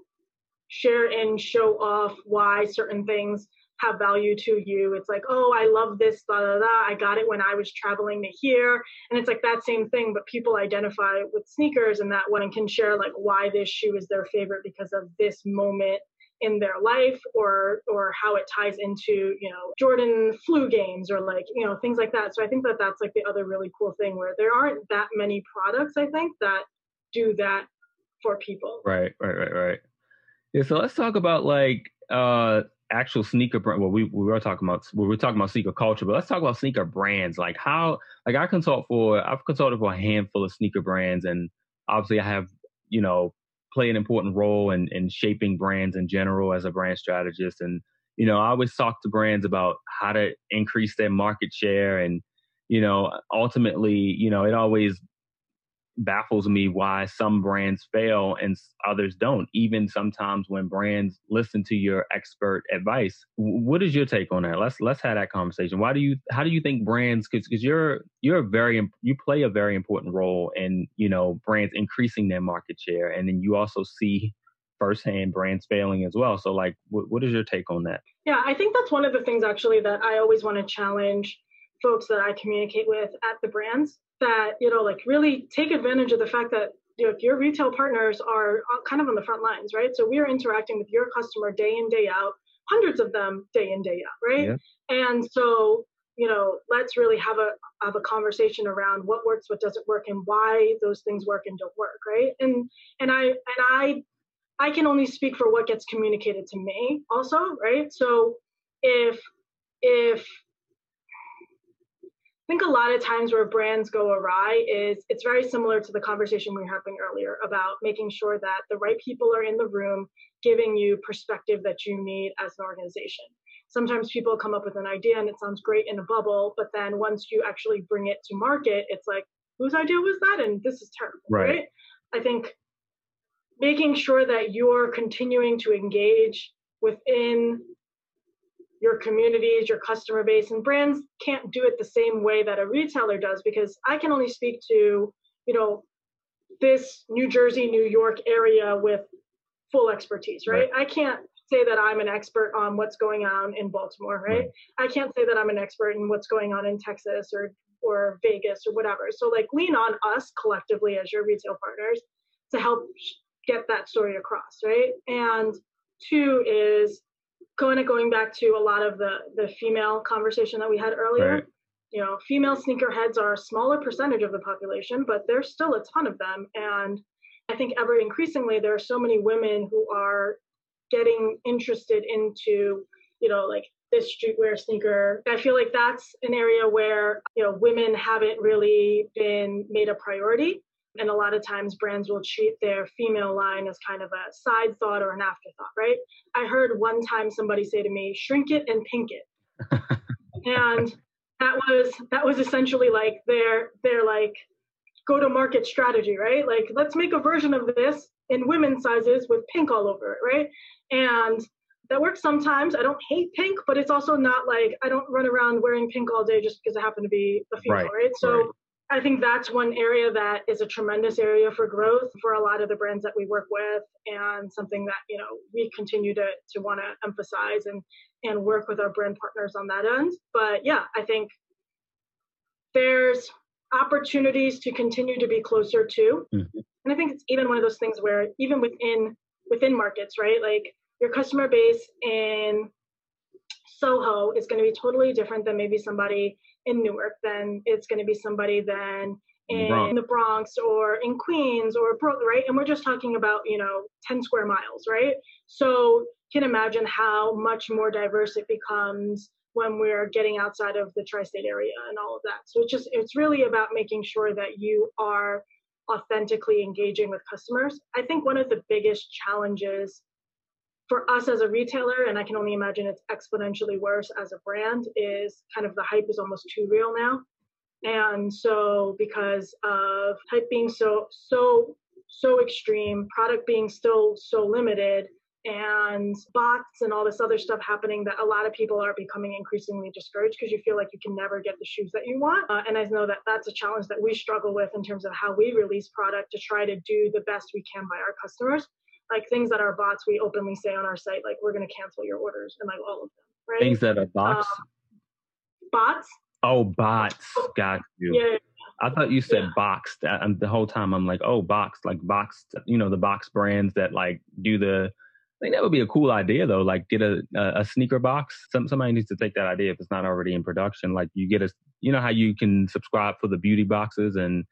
share and show off why certain things have value to you. It's like, oh, I love this, da da da. I got it when I was traveling to here. And it's like that same thing, but people identify with sneakers and that one and can share like why this shoe is their favorite because of this moment in their life or or how it ties into you know jordan flu games or like you know things like that. So i think that that's like the other really cool thing where there aren't that many products i think that do that for people. Right right right right. Yeah so let's talk about like uh actual sneaker brand well we, we were talking about we were talking about sneaker culture but let's talk about sneaker brands. Like how like i consult for i've consulted for a handful of sneaker brands and obviously i have you know play an important role in, in shaping brands in general as a brand strategist. And, you know, I always talk to brands about how to increase their market share. And, you know, ultimately, you know, it always baffles me why some brands fail and others don't. Even sometimes when brands listen to your expert advice what is your take on that? Let's let's have that conversation. Why do you how do you think brands because because you're you're very you play a very important role in you know brands increasing their market share and then you also see firsthand brands failing as well. So like what is your take on that? Yeah i think that's one of the things actually that i always want to challenge folks that i communicate with at the brands that you know like really take advantage of the fact that you know, your retail partners are uh, kind of on the front lines, right? So we are interacting with your customer day in, day out, hundreds of them day in, day out, right? Yeah. And so, you know, let's really have a have a conversation around what works, what doesn't work, and why those things work and don't work, right? And and I and I I can only speak for what gets communicated to me also, right? So if if I think a lot of times where brands go awry is it's very similar to the conversation we were having earlier about making sure that the right people are in the room giving you perspective that you need as an organization. Sometimes people come up with an idea and it sounds great in a bubble, but then once you actually bring it to market, it's like, whose idea was that? And this is terrible, right? right? I think making sure that you're continuing to engage within your communities, your customer base, and brands can't do it the same way that a retailer does because I can only speak to, you know, this New Jersey, New York area with full expertise, right? right? I can't say that I'm an expert on what's going on in Baltimore, right? right? I can't say that I'm an expert in what's going on in Texas or or Vegas or whatever. So like lean on us collectively as your retail partners to help get that story across, right? And two is kind of going back to a lot of the the female conversation that we had earlier. Right. You know, female sneakerheads are a smaller percentage of the population, but there's still a ton of them. And I think ever increasingly there are so many women who are getting interested into, you know, like this streetwear sneaker. I feel like that's an area where, you know, women haven't really been made a priority. And a lot of times brands will treat their female line as kind of a side thought or an afterthought, right? I heard one time somebody say to me, shrink it and pink it. and that was that was essentially like their their like go to market strategy, right? Like let's make a version of this in women's sizes with pink all over it, right? And that works sometimes. I don't hate pink, but it's also not like I don't run around wearing pink all day just because I happen to be a female, right? right? So right. I think that's one area that is a tremendous area for growth for a lot of the brands that we work with and something that, you know, we continue to to want to emphasize and and work with our brand partners on that end. But yeah, I think there's opportunities to continue to be closer to. Mm-hmm. And I think it's even one of those things where even within within markets, right? Like your customer base in Soho is going to be totally different than maybe somebody in Newark, then it's going to be somebody then in Bronx. the Bronx or in Queens or Brooklyn, right? And we're just talking about you know 10 square miles, right? So can imagine how much more diverse it becomes when we're getting outside of the tri-state area and all of that. So it's just it's really about making sure that you are authentically engaging with customers. I think one of the biggest challenges for us as a retailer, and I can only imagine it's exponentially worse as a brand, is kind of the hype is almost too real now. And so because of hype being so so so extreme, product being still so limited, and bots and all this other stuff happening that a lot of people are becoming increasingly discouraged because you feel like you can never get the shoes that you want. Uh, and I know that that's a challenge that we struggle with in terms of how we release product to try to do the best we can by our customers like things that are bots we openly say on our site like we're going to cancel your orders and like all of them right things that are bots um, bots oh bots got you yeah, I thought you said yeah. boxed. The whole time I'm like, oh, boxed, like boxed, you know, the box brands that like do the. I think that would be a cool idea though. Like get a a, sneaker box. Some somebody needs to take that idea if it's not already in production. Like you get a, you know how you can subscribe for the beauty boxes and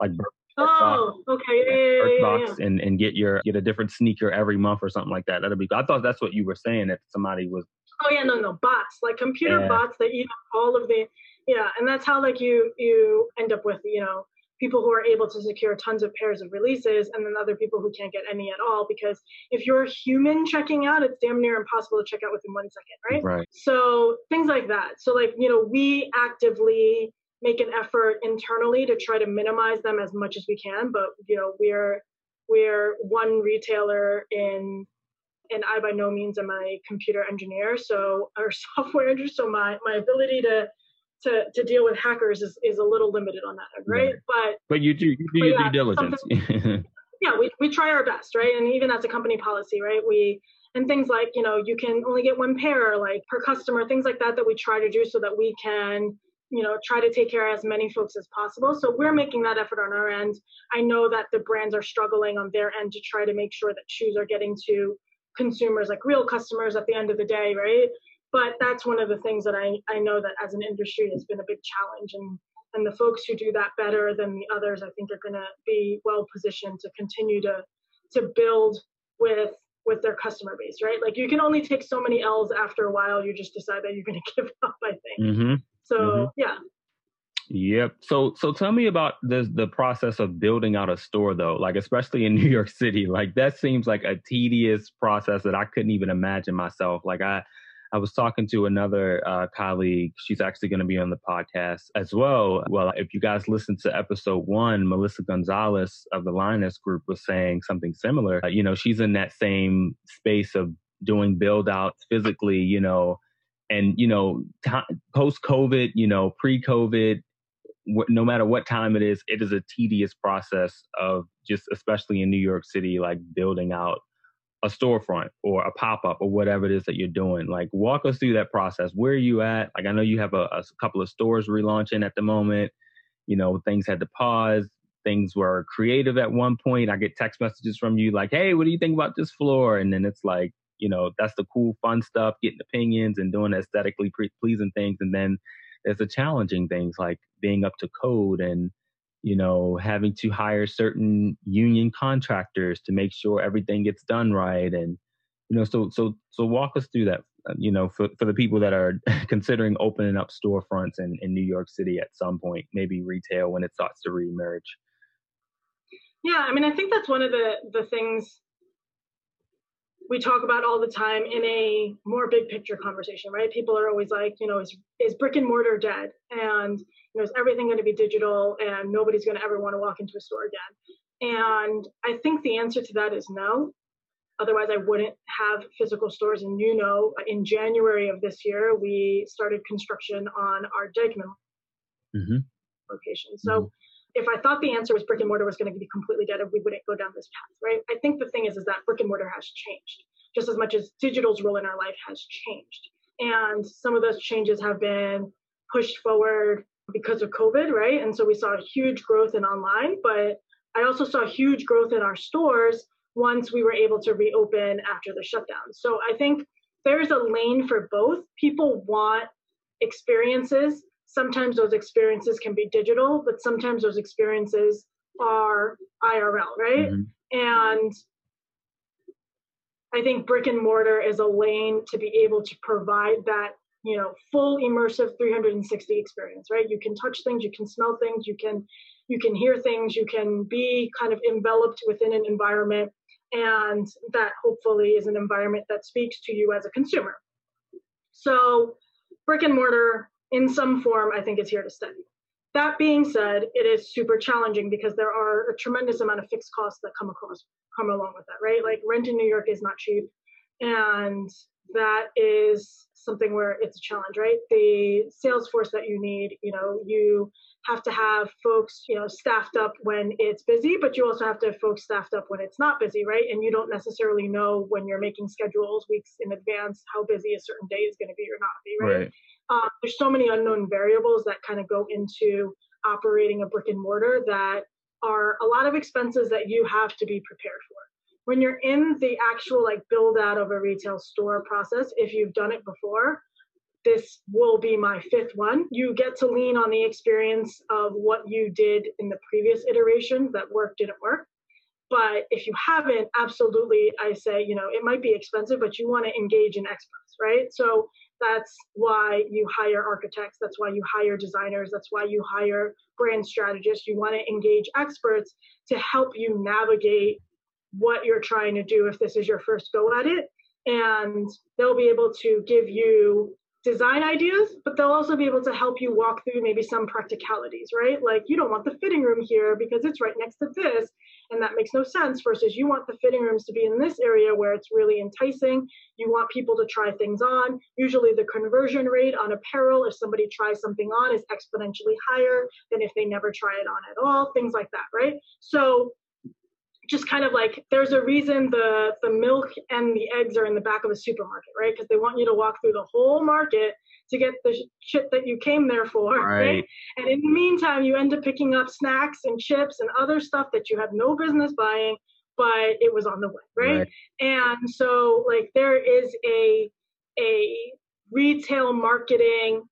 like Uh, oh, okay. Yeah, yeah, yeah, yeah, And, and get your get a different sneaker every month or something like that. That'd be. I thought that's what you were saying that somebody was. Oh yeah, no, no bots like computer bots that eat up all of the yeah, and that's how like you you end up with you know people who are able to secure tons of pairs of releases and then other people who can't get any at all because if you're human checking out it's damn near impossible to check out within one second right right so things like that so like you know we actively make an effort internally to try to minimize them as much as we can. But you know, we're we're one retailer in and I by no means am a computer engineer, so our software engineer, so my my ability to to, to deal with hackers is, is a little limited on that, right? right. But but you do you do your yeah, due diligence. yeah, we, we try our best, right? And even as a company policy, right? We and things like you know you can only get one pair like per customer, things like that that we try to do so that we can you know try to take care of as many folks as possible. So we're making that effort on our end. I know that the brands are struggling on their end to try to make sure that shoes are getting to consumers like real customers at the end of the day right? But that's one of the things that i i know that as an industry has been a big challenge and and the folks who do that better than the others i think are going to be well positioned to continue to to build with with their customer base right? Like you can only take so many l's after a while you just decide that you're going to give up i think. Mm-hmm. So mm-hmm. yeah Yep. So so tell me about the the process of building out a store though, like especially in New York City. Like that seems like a tedious process that I couldn't even imagine myself. Like I I was talking to another uh, colleague. She's actually going to be on the podcast as well. Well, if you guys listen to episode one, Melissa Gonzalez of the Lionesque Group was saying something similar. Uh, you know, she's in that same space of doing build outs physically, you know, and, you know, t- post COVID, you know, pre COVID, no matter what time it is, it is a tedious process of just, especially in New York City, like building out a storefront or a pop-up or whatever it is that you're doing. Like walk us through that process. Where are you at? Like i know you have a, a couple of stores relaunching at the moment. You know things had to pause. Things were creative at one point. I get text messages from you like hey what do you think about this floor? And then it's like you know that's the cool fun stuff getting opinions and doing aesthetically pleasing things and then there's the challenging things like being up to code and you know, having to hire certain union contractors to make sure everything gets done right. And, you know, so, so, so walk us through that, uh, you know, for, for the people that are considering opening up storefronts in, in New York City at some point, maybe retail when it starts to reemerge. Yeah. I mean, I think that's one of the, the things we talk about all the time in a more big picture conversation, right? People are always like, you know, is, is brick and mortar dead? And, you know, is everything going to be digital and nobody's going to ever want to walk into a store again? And I think the answer to that is no. Otherwise, I wouldn't have physical stores. And you know, in January of this year, we started construction on our Dyckman mm-hmm. location. So mm-hmm. If I thought the answer was brick and mortar was going to be completely dead, we wouldn't go down this path, right? I think the thing is, is that brick and mortar has changed just as much as digital's role in our life has changed. And some of those changes have been pushed forward because of COVID, right? And so we saw huge growth in online, but I also saw huge growth in our stores once we were able to reopen after the shutdown. So I think there's a lane for both. People want experiences. Sometimes those experiences can be digital, but sometimes those experiences are IRL, right? Mm-hmm. And I think brick and mortar is a lane to be able to provide that you know full immersive 360 experience right you can touch things you can smell things you can you can hear things you can be kind of enveloped within an environment and that hopefully is an environment that speaks to you as a consumer so brick and mortar in some form i think is here to stay that being said it is super challenging because there are a tremendous amount of fixed costs that come across come along with that right like rent in new york is not cheap and that is something where it's a challenge, right? The sales force that you need, you know, you have to have folks, you know, staffed up when it's busy, but you also have to have folks staffed up when it's not busy, right? And you don't necessarily know when you're making schedules weeks in advance how busy a certain day is going to be or not be, right? right. Um, there's so many unknown variables that kind of go into operating a brick and mortar that are a lot of expenses that you have to be prepared for when you're in the actual like build out of a retail store process, if you've done it before, this will be my fifth one. You get to lean on the experience of what you did in the previous iterations that work didn't work. But if you haven't, absolutely, I say, you know, it might be expensive, but you want to engage in experts, right? So that's why you hire architects. That's why you hire designers. That's why you hire brand strategists. You want to engage experts to help you navigate what you're trying to do if this is your first go at it. And they'll be able to give you design ideas, but they'll also be able to help you walk through maybe some practicalities, right? Like you don't want the fitting room here because it's right next to this, and that makes no sense. Versus you want the fitting rooms to be in this area where it's really enticing. You want people to try things on. Usually, the conversion rate on apparel, if somebody tries something on, is exponentially higher than if they never try it on at all. Things like that, right? So just kind of like there's a reason the the milk and the eggs are in the back of a supermarket, right? Because they want you to walk through the whole market to get the shit that you came there for, right. right? And in the meantime, you end up picking up snacks and chips and other stuff that you have no business buying, but it was on the way, right? right. And so like there is a a retail marketing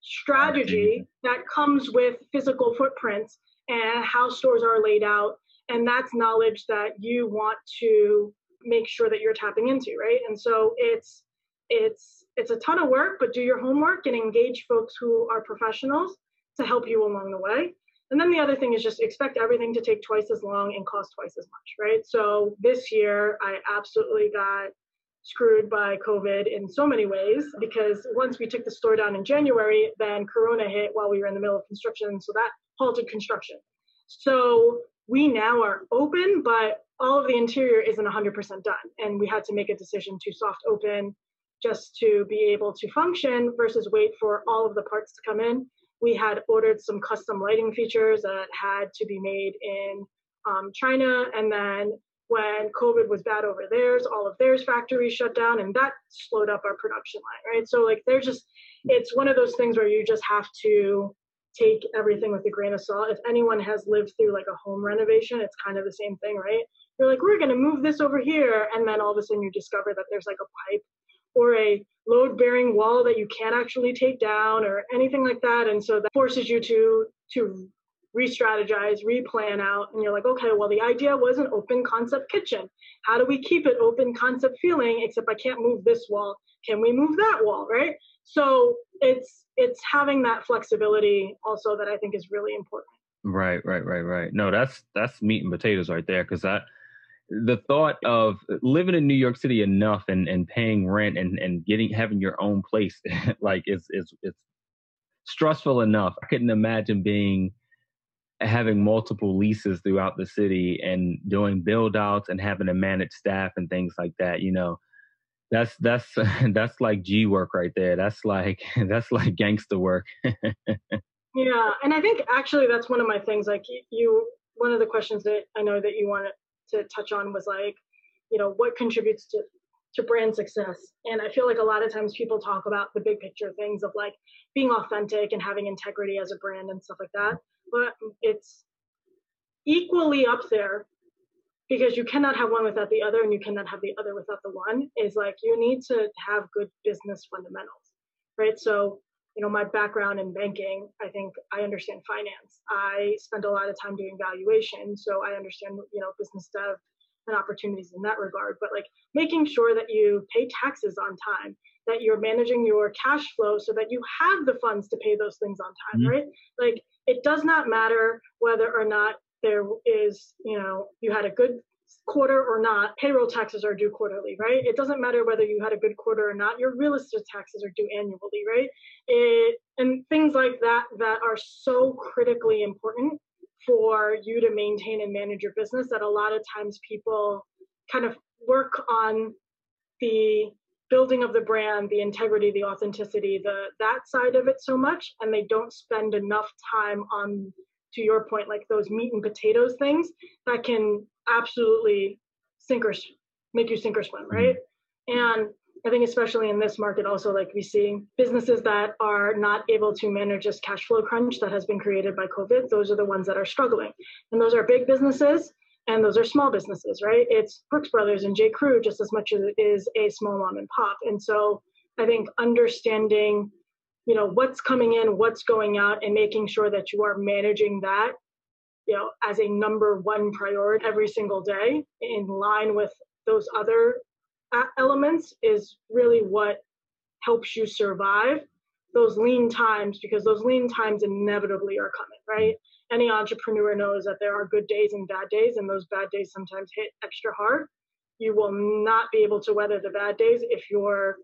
strategy that comes with physical footprints and how stores are laid out and that's knowledge that you want to make sure that you're tapping into right? And so it's it's it's a ton of work but do your homework and engage folks who are professionals to help you along the way. And then the other thing is just expect everything to take twice as long and cost twice as much right? So this year i absolutely got screwed by covid in so many ways because once we took the store down in january then corona hit while we were in the middle of construction. So that halted construction. So we now are open, but all of the interior isn't 100% done. And we had to make a decision to soft open just to be able to function versus wait for all of the parts to come in. We had ordered some custom lighting features that had to be made in um, China. And then when COVID was bad over theirs, all of theirs factories shut down and that slowed up our production line, right? So, like, they're just, it's one of those things where you just have to take everything with a grain of salt. If anyone has lived through like a home renovation, it's kind of the same thing, right? You're like, we're going to move this over here. And then all of a sudden you discover that there's like a pipe or a load bearing wall that you can't actually take down or anything like that. And so that forces you to, to re-strategize, re-plan out, and you're like, okay, well, the idea was an open concept kitchen. How do we keep it open concept feeling? Except I can't move this wall. Can we move that wall, right? So it's it's having that flexibility also that I think is really important. Right, right, right, right. No, that's that's meat and potatoes right there. Because I, the thought of living in New York City enough and and paying rent and and getting having your own place, like is is it's stressful enough. I couldn't imagine being having multiple leases throughout the city and doing build outs and having to manage staff and things like that. You know, that's that's that's like G work right there. That's like that's like gangster work. yeah, and I think actually that's one of my things. Like you, one of the questions that I know that you wanted to touch on was like, you know, what contributes to to brand success. And I feel like a lot of times people talk about the big picture things of like being authentic and having integrity as a brand and stuff like that. But it's equally up there because you cannot have one without the other and you cannot have the other without the one is like you need to have good business fundamentals right? So you know my background in banking i think i understand finance. I spend a lot of time doing valuation so i understand you know business dev and opportunities in that regard. But like making sure that you pay taxes on time that you're managing your cash flow so that you have the funds to pay those things on time mm-hmm. right? Like it does not matter whether or not there is, you know, you had a good quarter or not, payroll taxes are due quarterly, right? It doesn't matter whether you had a good quarter or not, your real estate taxes are due annually, right? It, and things like that that are so critically important for you to maintain and manage your business that a lot of times people kind of work on the building of the brand the integrity the authenticity the that side of it so much and they don't spend enough time on to your point, like those meat and potatoes things that can absolutely sink or make you sink or swim, right? Mm-hmm. And I think especially in this market, also like we see businesses that are not able to manage this cash flow crunch that has been created by COVID. Those are the ones that are struggling, and those are big businesses and those are small businesses, right? It's Brooks Brothers and J. Crew just as much as it is a small mom and pop. And so I think understanding you know what's coming in what's going out and making sure that you are managing that you know as a number one priority every single day in line with those other uh, elements is really what helps you survive those lean times because those lean times inevitably are coming right? Any entrepreneur knows that there are good days and bad days and those bad days sometimes hit extra hard. You will not be able to weather the bad days if you're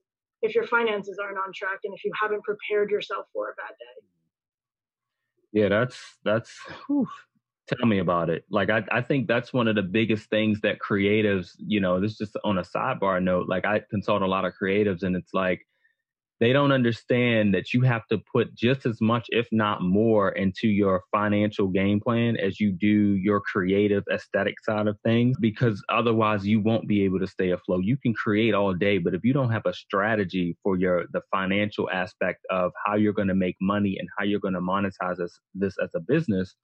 if your finances aren't on track and if you haven't prepared yourself for a bad day. Yeah, that's that's whew, tell me about it. Like I I think that's one of the biggest things that creatives, you know, this just on a sidebar note, like I consult a lot of creatives and it's like they don't understand that you have to put just as much, if not more, into your financial game plan as you do your creative aesthetic side of things, because otherwise you won't be able to stay afloat. You can create all day, but if you don't have a strategy for your the financial aspect of how you're going to make money and how you're going to monetize this, this as a business,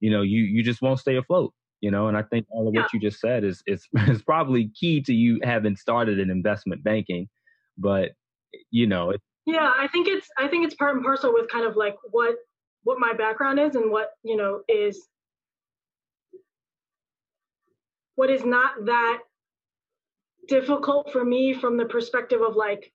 you know, you you just won't stay afloat you know and i think all of yeah. what you just said is, is is probably key to you having started in investment banking but you know it, yeah i think it's i think it's part and parcel with kind of like what what my background is and what you know is what is not that difficult for me from the perspective of like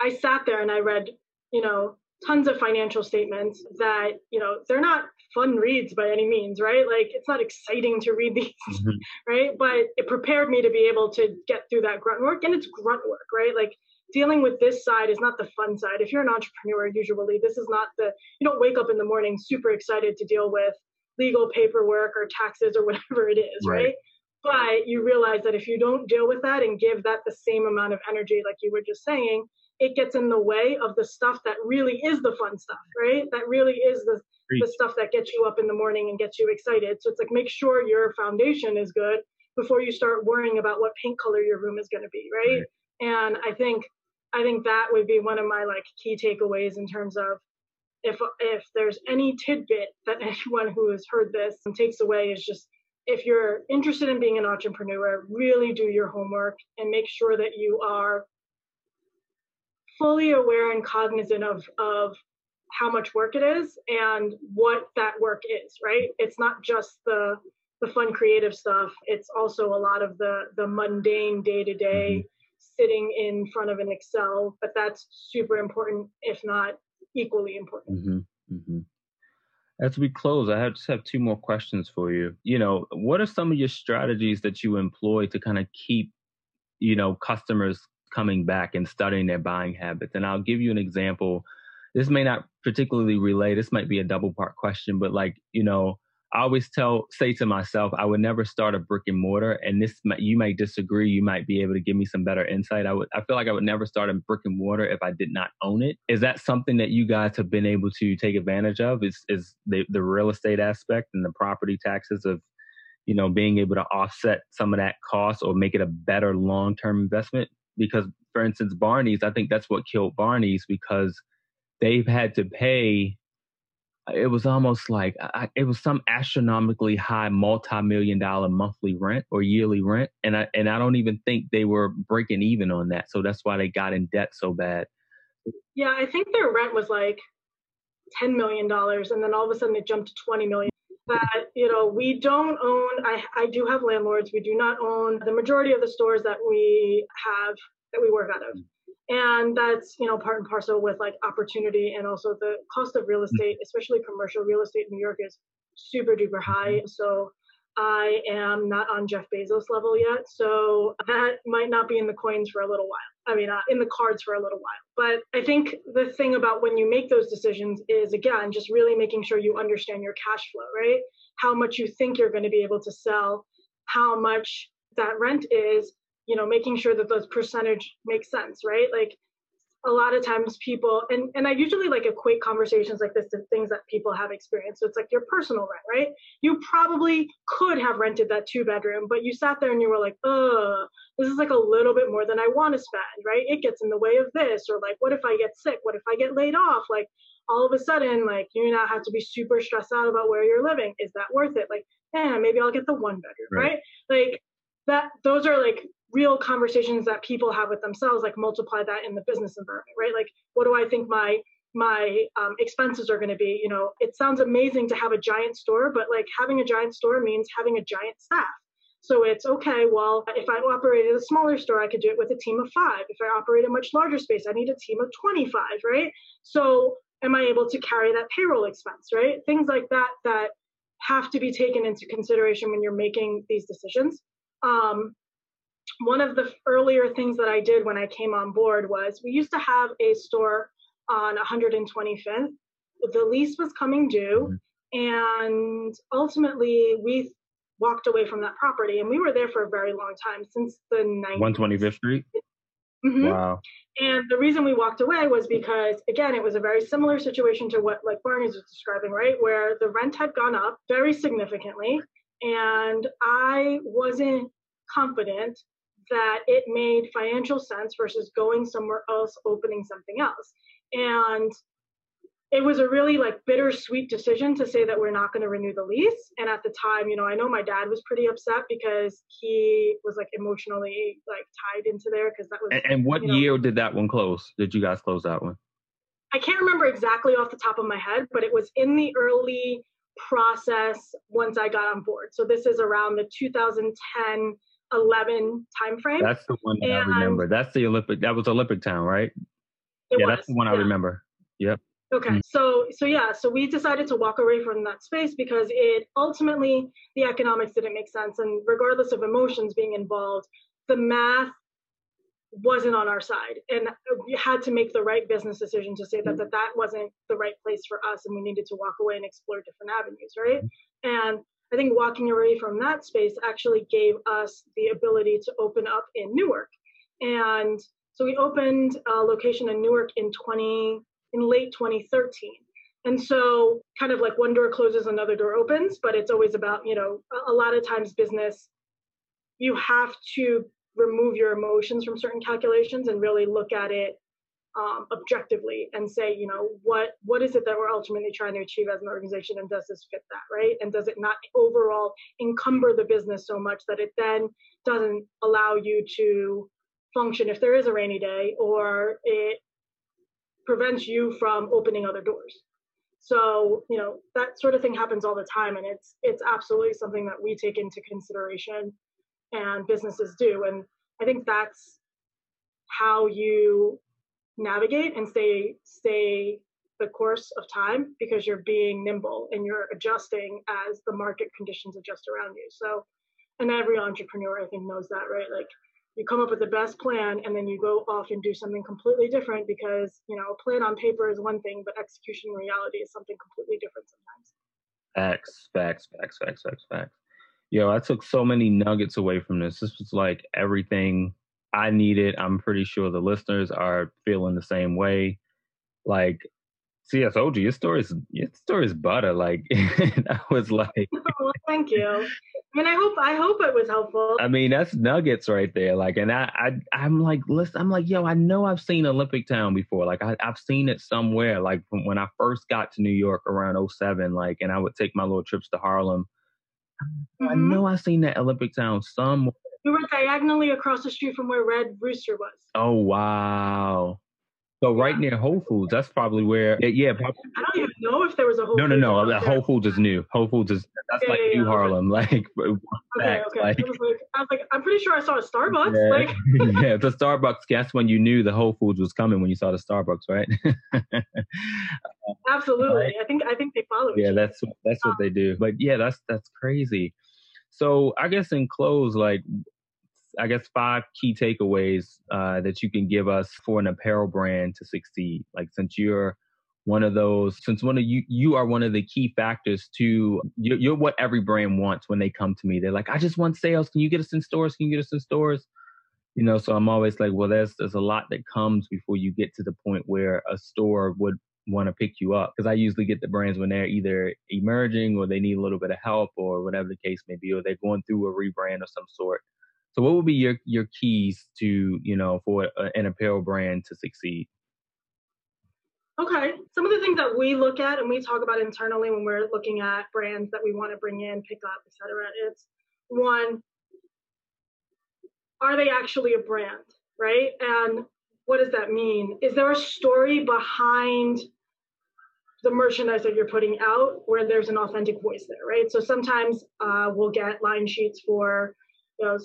i sat there and i read you know tons of financial statements that you know they're not fun reads by any means right? Like it's not exciting to read these mm-hmm. right? But it prepared me to be able to get through that grunt work and it's grunt work right? Like dealing with this side is not the fun side if you're an entrepreneur usually this is not the you don't wake up in the morning super excited to deal with legal paperwork or taxes or whatever it is right, right? but you realize that if you don't deal with that and give that the same amount of energy like you were just saying it gets in the way of the stuff that really is the fun stuff, right? That really is the the stuff that gets you up in the morning and gets you excited. So it's like make sure your foundation is good before you start worrying about what paint color your room is going to be, right? right? And I think I think that would be one of my like key takeaways in terms of if if there's any tidbit that anyone who has heard this takes away is just if you're interested in being an entrepreneur, really do your homework and make sure that you are fully aware and cognizant of of how much work it is and what that work is right? It's not just the the fun creative stuff. It's also a lot of the the mundane day to day sitting in front of an excel but that's super important if not equally important mm-hmm. Mm-hmm. as we close i have, just have two more questions for you you know what are some of your strategies that you employ to kind of keep you know customers coming back and studying their buying habits. And I'll give you an example. This may not particularly relate. This might be a double part question, but like, you know, I always tell, say to myself, I would never start a brick and mortar. And this, you may disagree. You might be able to give me some better insight. I would, I feel like I would never start a brick and mortar if I did not own it. Is that something that you guys have been able to take advantage of? Is, is the, the real estate aspect and the property taxes of, you know, being able to offset some of that cost or make it a better long term investment? because for instance barney's i think that's what killed barney's because they've had to pay it was almost like I, it was some astronomically high multi-million dollar monthly rent or yearly rent and i and i don't even think they were breaking even on that so that's why they got in debt so bad. Yeah i think their rent was like 10 million dollars and then all of a sudden it jumped to 20 million. That you know we don't own I, I do have landlords. We do not own the majority of the stores that we have that we work out of and that's you know part and parcel with like opportunity and also the cost of real estate especially commercial real estate in new york is super duper high so i am not on jeff bezos level yet so that might not be in the coins for a little while I mean, uh, in the cards for a little while. But I think the thing about when you make those decisions is, again, just really making sure you understand your cash flow, right? How much you think you're going to be able to sell, how much that rent is, you know, making sure that those percentage makes sense, right? Like a lot of times people and and I usually like equate conversations like this to things that people have experienced. So it's like your personal rent, right? You probably could have rented that two bedroom, but you sat there and you were like, oh, this is like a little bit more than I want to spend, right? It gets in the way of this, or like, what if I get sick? What if I get laid off? Like all of a sudden, like you now have to be super stressed out about where you're living. Is that worth it? Like, yeah, maybe I'll get the one bedroom, right? right? Like that those are like real conversations that people have with themselves like multiply that in the business environment right? Like what do i think my my um, expenses are going to be? You know it sounds amazing to have a giant store but like having a giant store means having a giant staff. So it's okay well if i operated a smaller store i could do it with a team of five. If i operate a much larger space i need a team of 25 right? So am i able to carry that payroll expense right? Things like that that have to be taken into consideration when you're making these decisions. Um, one of the earlier things that I did when I came on board was we used to have a store on 125th. The lease was coming due, mm-hmm. and ultimately we walked away from that property, and we were there for a very long time since the 90s. 125th Street. Mhm. Wow. And the reason we walked away was because, again, it was a very similar situation to what like Barney's was describing, right? Where the rent had gone up very significantly, and I wasn't confident that it made financial sense versus going somewhere else, opening something else. And it was a really like bittersweet decision to say that we're not going to renew the lease. And at the time, you know, I know my dad was pretty upset because he was like emotionally like tied into there because that was. And, and what you know, year did that one close? Did you guys close that one? I can't remember exactly off the top of my head, but it was in the early process once I got on board. So this is around the 2010 11 timeframe. That's the one that I remember. That's the Olympic. That was Olympic Town, right? Yeah, was, that's the one I remember. Yep. Okay, Mm. so so yeah, so we decided to walk away from that space because it ultimately the economics didn't make sense, and regardless of emotions being involved, the math wasn't on our side, and we had to make the right business decision to say that that, that wasn't the right place for us, and we needed to walk away and explore different avenues, right? And I think walking away from that space actually gave us the ability to open up in Newark, and so we opened a location in Newark in 20 in late 2013. And so, kind of like one door closes, another door opens, but it's always about, you know, a, lot of times business, you have to remove your emotions from certain calculations and really look at it um, objectively and say, you know, what what is it that we're ultimately trying to achieve as an organization, and does this fit that, right? And does it not overall encumber the business so much that it then doesn't allow you to function if there is a rainy day, or it prevents you from opening other doors. So, you know, that sort of thing happens all the time and it's it's absolutely something that we take into consideration and businesses do. And I think that's how you navigate and stay stay the course of time because you're being nimble and you're adjusting as the market conditions adjust around you. So and every entrepreneur I think knows that, right? Like you come up with the best plan and then you go off and do something completely different because you know a plan on paper is one thing but execution in reality is something completely different sometimes Facts, facts, facts, facts, facts, facts. Yo, I took so many nuggets away from this. This was like everything I need it. I'm pretty sure the listeners are feeling the same way. Like, see, I told you, your story is your story is butter. Like, I was like, well, thank you i mean i hope i hope it was helpful I mean, that's nuggets right there. Like, and I, I, I'm like, listen, I'm like, yo, I know I've seen Olympic Town before. Like, I, I've seen it somewhere. Like, from when I first got to New York around 07, like, and I would take my little trips to Harlem. I Mhm. know I've seen that Olympic Town somewhere. We were diagonally across the street from where red rooster was Oh wow! So right Yeah. near Whole Foods, that's probably where. Yeah, yeah prob- i don't even know if there was a whole no, no, Foods no. out uh, there. Whole Foods is new. Whole Foods is that's Yeah, like yeah, New okay. Harlem. Like, okay okay like- I, was like, I was like i'm pretty sure i saw a starbucks yeah, like yeah, the Starbucks. That's when you knew the Whole Foods was coming when you saw the Starbucks, right? absolutely Right. i think i think they follow yeah, that's that's what they do. But yeah, that's that's crazy. So I guess in close, like I guess five key takeaways uh, that you can give us for an apparel brand to succeed. Like since you're one of those, since one of you you are one of the key factors to you're, you're what every brand wants when they come to me. They're like, I just want sales. Can you get us in stores? Can you get us in stores? You know, so I'm always like, well, there's there's a lot that comes before you get to the point where a store would want to pick you up because I usually get the brands when they're either emerging or they need a little bit of help or whatever the case may be, or they're going through a rebrand of some sort. So, what would be your your keys to you know for a, an apparel brand to succeed? Okay. Some of the things that we look at and we talk about internally when we're looking at brands that we want to bring in, pick up, etc. it's one, are they actually a brand? Right. And what does that mean? Is there a story behind the merchandise that you're putting out where there's an authentic voice there, right? So sometimes uh, we'll get line sheets for, you know,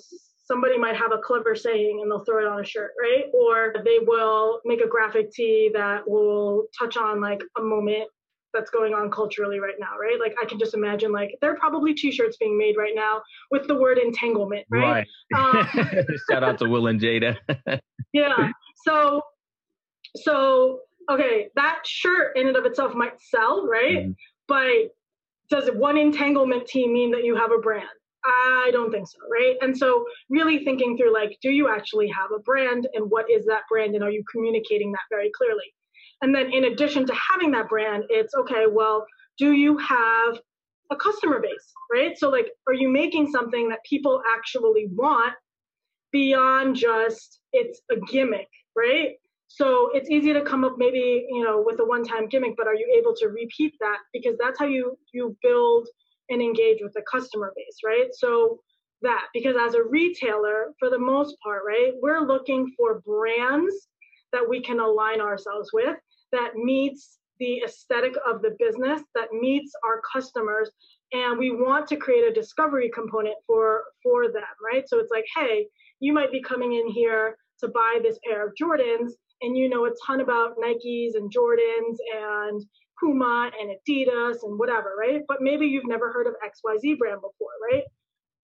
somebody might have a clever saying and they'll throw it on a shirt, right? Or they will make a graphic tee that will touch on like a moment that's going on culturally right now, right? Like I can just imagine like there are probably t-shirts being made right now with the word entanglement, right? Um, Shout out to Will and Jada. yeah. So, so okay, that shirt in and of itself might sell, right? Mhm. But does one entanglement tee mean that you have a brand? I don't think so, right? And so, really thinking through like, do you actually have a brand and what is that brand and are you communicating that very clearly? And then, in addition to having that brand, it's okay, well, do you have a customer base, right? So, like, are you making something that people actually want beyond just it's a gimmick, right? So it's easy to come up maybe, you know, with a one-time gimmick, but are you able to repeat that? Because that's how you you build and engage with the customer base, right? So that because as a retailer, for the most part, right, we're looking for brands that we can align ourselves with that meets the aesthetic of the business, that meets our customers, and we want to create a discovery component for for them, right? So it's like, hey, you might be coming in here to buy this pair of Jordans, and you know a ton about Nikes and Jordans and Puma and Adidas and whatever, right? But maybe you've never heard of XYZ brand before, right?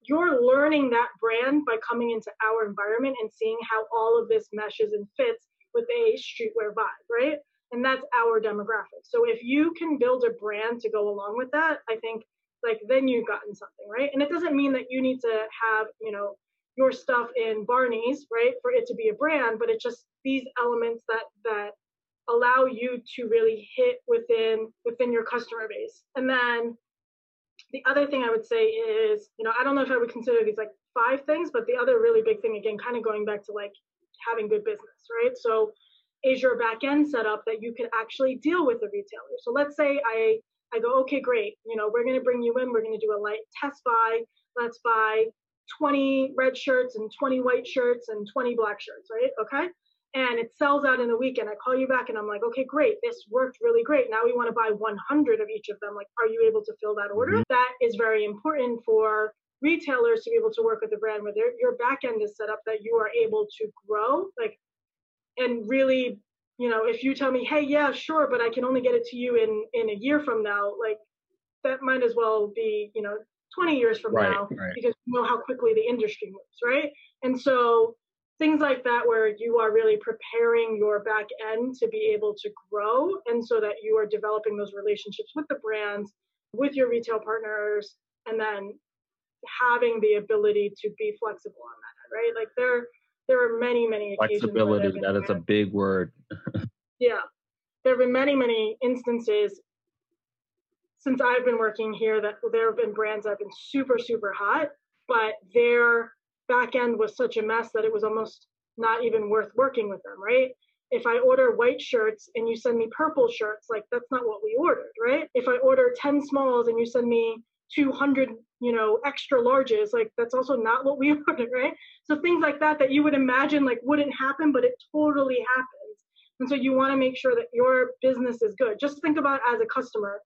You're learning that brand by coming into our environment and seeing how all of this meshes and fits with a streetwear vibe, right? And that's our demographic. So if you can build a brand to go along with that, I think like then you've gotten something, right? And it doesn't mean that you need to have, you know, your stuff in Barney's, right, for it to be a brand, but it's just these elements that that allow you to really hit within within your customer base. And then the other thing I would say is, you know, I don't know if I would consider these like five things, but the other really big thing again, kind of going back to like having good business, right? So is your back end set up that you can actually deal with the retailer? So let's say I I go, okay, great, you know, we're gonna bring you in, we're gonna do a light test buy. Let's buy 20 red shirts and 20 white shirts and 20 black shirts, right? Okay and it sells out in a week and I call you back and I'm like, okay, great, this worked really great. Now we want to buy 100 of each of them. Like, are you able to fill that order? Mm-hmm. That is very important for retailers to be able to work with the brand where your back end is set up that you are able to grow, like, and really, you know, if you tell me, hey, yeah, sure, but I can only get it to you in in a year from now, like, that might as well be, you know, 20 years from right, now right. because you know how quickly the industry moves, right? And so things like that where you are really preparing your back end to be able to grow and so that you are developing those relationships with the brands with your retail partners and then having the ability to be flexible on that right? Like there there are many many flexibility that is a big word. Yeah. There have been many many instances since i've been working here that there have been brands that have been super super hot but their back end was such a mess that it was almost not even worth working with them, right? If I order white shirts and you send me purple shirts, like that's not what we ordered, right? If I order 10 smalls and you send me 200, you know, extra larges, like that's also not what we ordered, right? So things like that that you would imagine like wouldn't happen, but it totally happens. And so you want to make sure that your business is good. Just think about as a customer,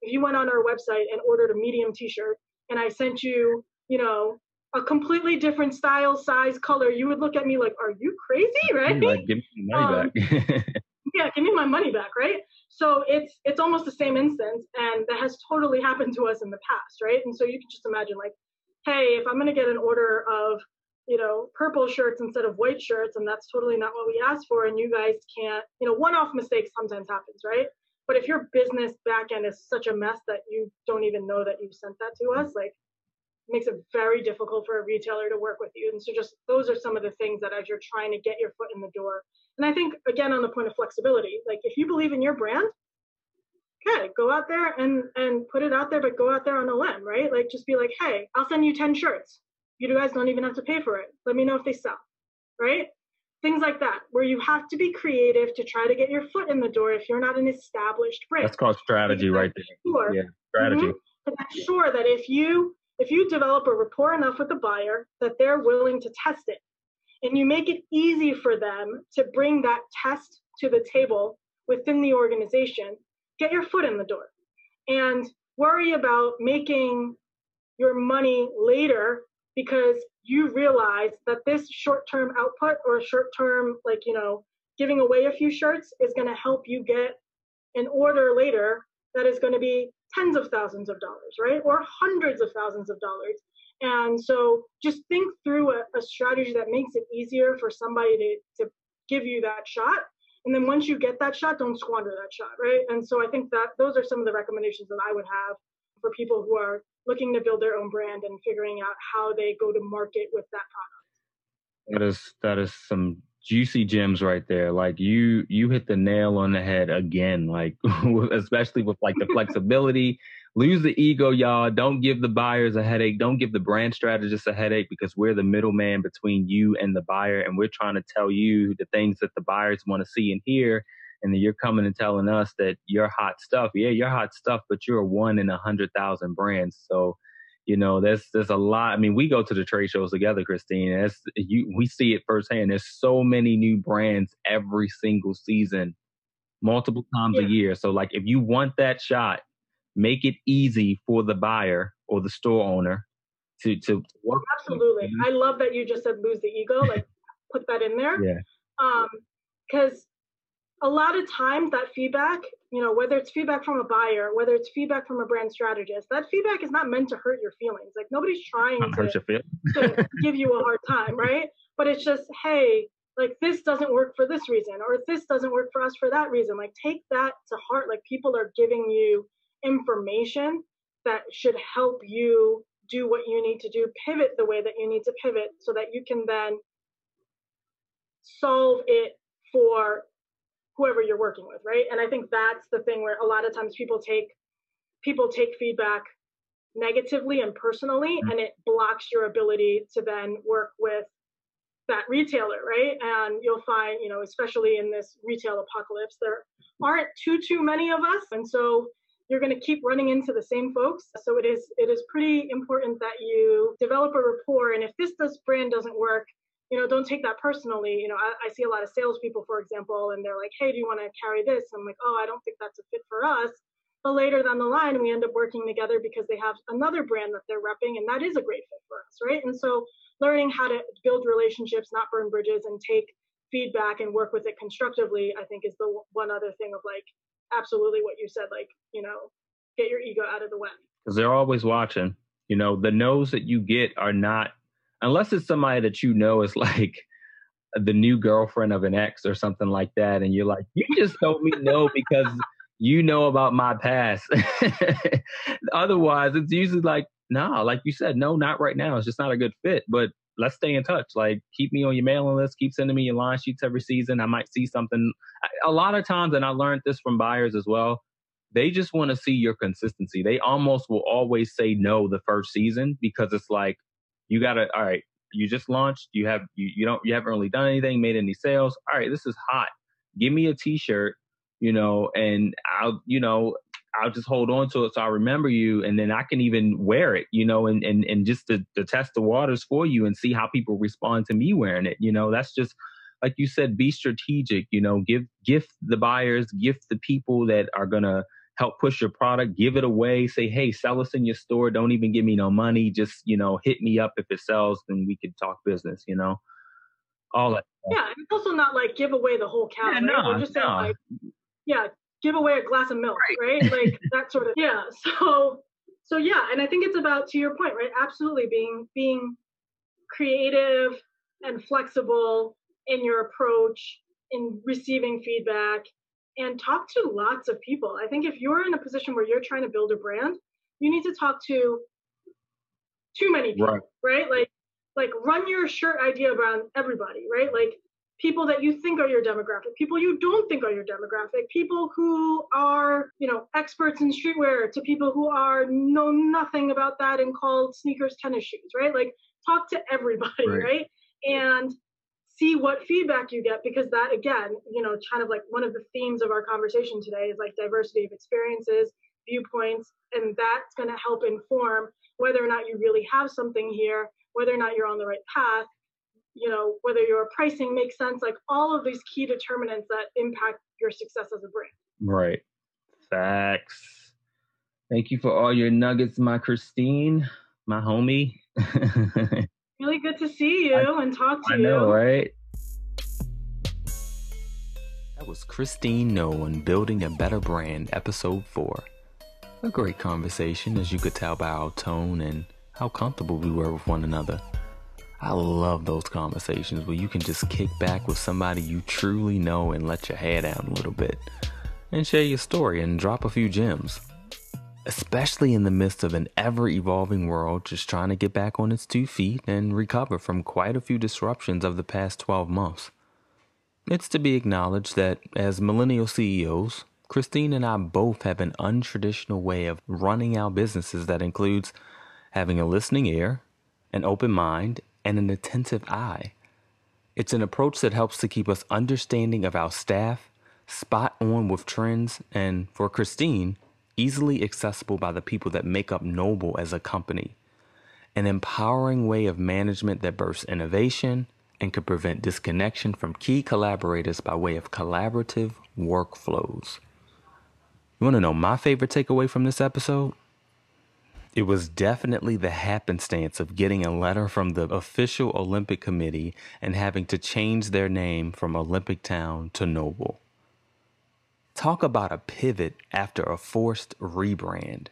if you went on our website and ordered a medium t-shirt and I sent you, you know, a completely different style, size, color, you would look at me like, "Are you crazy?" Right? Like, give me my money um, back. yeah, give me my money back, right? So it's it's almost the same instance, and that has totally happened to us in the past, right? And so you can just imagine, like, hey, if I'm gonna get an order of you know purple shirts instead of white shirts, and that's totally not what we asked for, and you guys can't, you know, one-off mistakes sometimes happens, right? But if your business backend is such a mess that you don't even know that you sent that to us, like makes it very difficult for a retailer to work with you. And so just those are some of the things that as you're trying to get your foot in the door. And I think again on the point of flexibility, like if you believe in your brand, okay, go out there and and put it out there, but go out there on a limb, right? Like just be like, hey, I'll send you 10 shirts. You guys don't even have to pay for it. Let me know if they sell. Right? Things like that, where you have to be creative to try to get your foot in the door if you're not an established brand. That's called strategy right there. Sure. Yeah, strategy. Mm-hmm. sure that if you if you develop a rapport enough with the buyer that they're willing to test it, and you make it easy for them to bring that test to the table within the organization, get your foot in the door. And worry about making your money later because you realize that this short-term output or short-term like you know giving away a few shirts is going to help you get an order later that is going to be tens of thousands of dollars, right? Or hundreds of thousands of dollars. And so just think through a, a strategy that makes it easier for somebody to, to give you that shot. And then once you get that shot, don't squander that shot, right? And so I think that those are some of the recommendations that I would have for people who are looking to build their own brand and figuring out how they go to market with that product. That is that is some juicy gems right there. Like you you hit the nail on the head again. Like especially with like the flexibility. Lose the ego, y'all. Don't give the buyers a headache. Don't give the brand strategists a headache because we're the middleman between you and the buyer, and we're trying to tell you the things that the buyers want to see and hear. And then you're coming and telling us that you're hot stuff. Yeah, you're hot stuff, but you're one in a hundred thousand brands. So you know, there's there's a lot. I mean, we go to the trade shows together, Christine. And you, we see it firsthand. There's so many new brands every single season, multiple times yeah. a year. So, like, if you want that shot, make it easy for the buyer or the store owner to to work. Absolutely, I love that you just said lose the ego. Like, put that in there. Yeah. Um, because a lot of times that feedback you know whether it's feedback from a buyer whether it's feedback from a brand strategist that feedback is not meant to hurt your feelings. Like nobody's trying to, hurt your to give you a hard time right? But it's just hey like this doesn't work for this reason or this doesn't work for us for that reason. Like take that to heart. Like people are giving you information that should help you do what you need to do pivot the way that you need to pivot so that you can then solve it for whoever you're working with, right? And I think that's the thing where a lot of times people take people take feedback negatively and personally mm-hmm. and it blocks your ability to then work with that retailer, right? And you'll find, you know, especially in this retail apocalypse, there aren't too too many of us, and so you're going to keep running into the same folks. So it is it is pretty important that you develop a rapport. And if this this brand doesn't work, you know, don't take that personally. You know, I, I see a lot of salespeople, for example, and they're like, hey, do you want to carry this? I'm like, oh, I don't think that's a fit for us. But later down the line, we end up working together because they have another brand that they're repping, and that is a great fit for us, right? And so learning how to build relationships, not burn bridges, and take feedback and work with it constructively, I think is the one other thing of like, absolutely what you said, like, you know, get your ego out of the way. Because they're always watching. You know, the no's that you get are not unless it's somebody that you know is like the new girlfriend of an ex or something like that, and you're like, you just told me no because you know about my past. Otherwise, it's usually like, nah, like you said, no, not right now. It's just not a good fit. But let's stay in touch. Like, keep me on your mailing list. Keep sending me your line sheets every season. I might see something. A lot of times, and I learned this from buyers as well. They just want to see your consistency. They almost will always say no the first season because it's like, you gotta all right you just launched you have you, you don't you haven't really done anything made any sales. All right this is hot. Give me a t-shirt you know and i'll you know i'll just hold on to it so i remember you and then i can even wear it you know and and, and just to, to test the waters for you and see how people respond to me wearing it you know? That's just like you said be strategic you know? Give gift the buyers gift the people that are gonna help push your product, give it away, say, hey, sell us in your store. Don't even give me no money. Just, you know, hit me up if it sells, then we could talk business, you know? All that. Yeah, it's also not like give away the whole cow. Yeah, right? no, just no. like, yeah, give away a glass of milk, right? right? Like that sort of yeah. So so yeah, and I think it's about to your point, right? Absolutely being being creative and flexible in your approach in receiving feedback and talk to lots of people. I think if you're in a position where you're trying to build a brand, you need to talk to too many people, right? right? Like like run your shirt idea around everybody, right? Like people that you think are your demographic, people you don't think are your demographic, people who are, you know, experts in streetwear to people who are know nothing about that and called sneakers tennis shoes, right? Like talk to everybody, right? right? And see what feedback you get because that again you know kind of like one of the themes of our conversation today is like diversity of experiences viewpoints and that's going to help inform whether or not you really have something here whether or not you're on the right path you know whether your pricing makes sense like all of these key determinants that impact your success as a brand. Right. Facts. Thank you for all your nuggets my christine my homie Really good to see you I, and talk to I you. I know, right? That was Christine Noh on Building a Better Brand, Episode 4. A great conversation, as you could tell by our tone and how comfortable we were with one another. I love those conversations where you can just kick back with somebody you truly know and let your hair down a little bit and share your story and drop a few gems. Especially in the midst of an ever evolving world just trying to get back on its two feet and recover from quite a few disruptions of the past 12 months. It's to be acknowledged that as millennial CEOs, Christine and I both have an untraditional way of running our businesses that includes having a listening ear, an open mind, and an attentive eye. It's an approach that helps to keep us understanding of our staff, spot on with trends, and for Christine, easily accessible by the people that make up Nohble as a company. An empowering way of management that bursts innovation and could prevent disconnection from key collaborators by way of collaborative workflows. You want to know my favorite takeaway from this episode? It was definitely the happenstance of getting a letter from the official Olympic Committee and having to change their name from Olympic Town to Nohble. Talk about a pivot after a forced rebrand.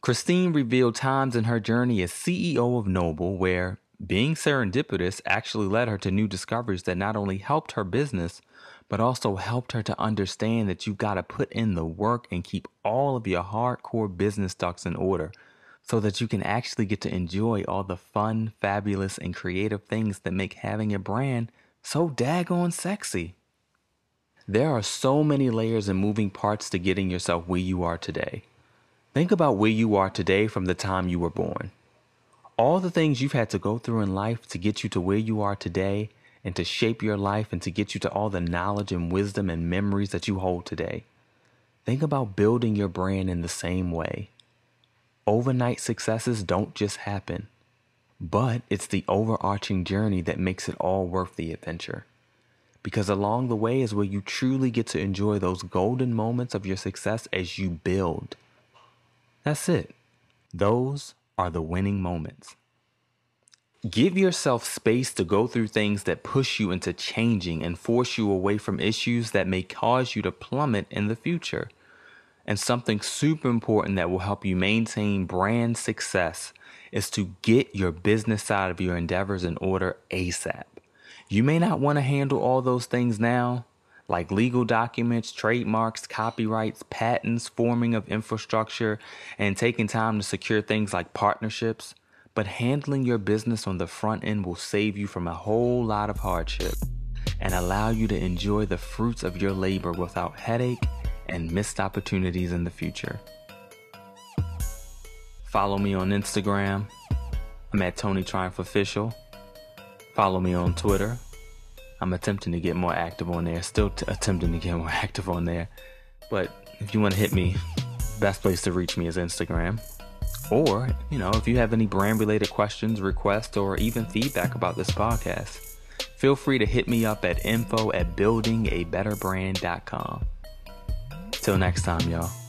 Christine revealed times in her journey as CEO of Nohble where being serendipitous actually led her to new discoveries that not only helped her business, but also helped her to understand that you've got to put in the work and keep all of your hardcore business ducks in order so that you can actually get to enjoy all the fun, fabulous, and creative things that make having a brand so daggone sexy. There are so many layers and moving parts to getting yourself where you are today. Think about where you are today from the time you were born. All the things you've had to go through in life to get you to where you are today and to shape your life and to get you to all the knowledge and wisdom and memories that you hold today. Think about building your brand in the same way. Overnight successes don't just happen, but it's the overarching journey that makes it all worth the adventure. Because along the way is where you truly get to enjoy those golden moments of your success as you build. That's it. Those are the winning moments. Give yourself space to go through things that push you into changing and force you away from issues that may cause you to plummet in the future. And something super important that will help you maintain brand success is to get your business side of your endeavors in order ASAP. You may not want to handle all those things now, like legal documents, trademarks, copyrights, patents, forming of infrastructure, and taking time to secure things like partnerships. But handling your business on the front end will save you from a whole lot of hardship and allow you to enjoy the fruits of your labor without headache and missed opportunities in the future. Follow me on Instagram. I'm at Tony Triumph Official. Follow me on Twitter. I'm attempting to get more active on there. Still t- attempting to get more active on there. But if you want to hit me, best place to reach me is Instagram. Or, you know, if you have any brand related questions, requests, or even feedback about this podcast, feel free to hit me up at info at buildingabetterbrand.com. Till next time, y'all.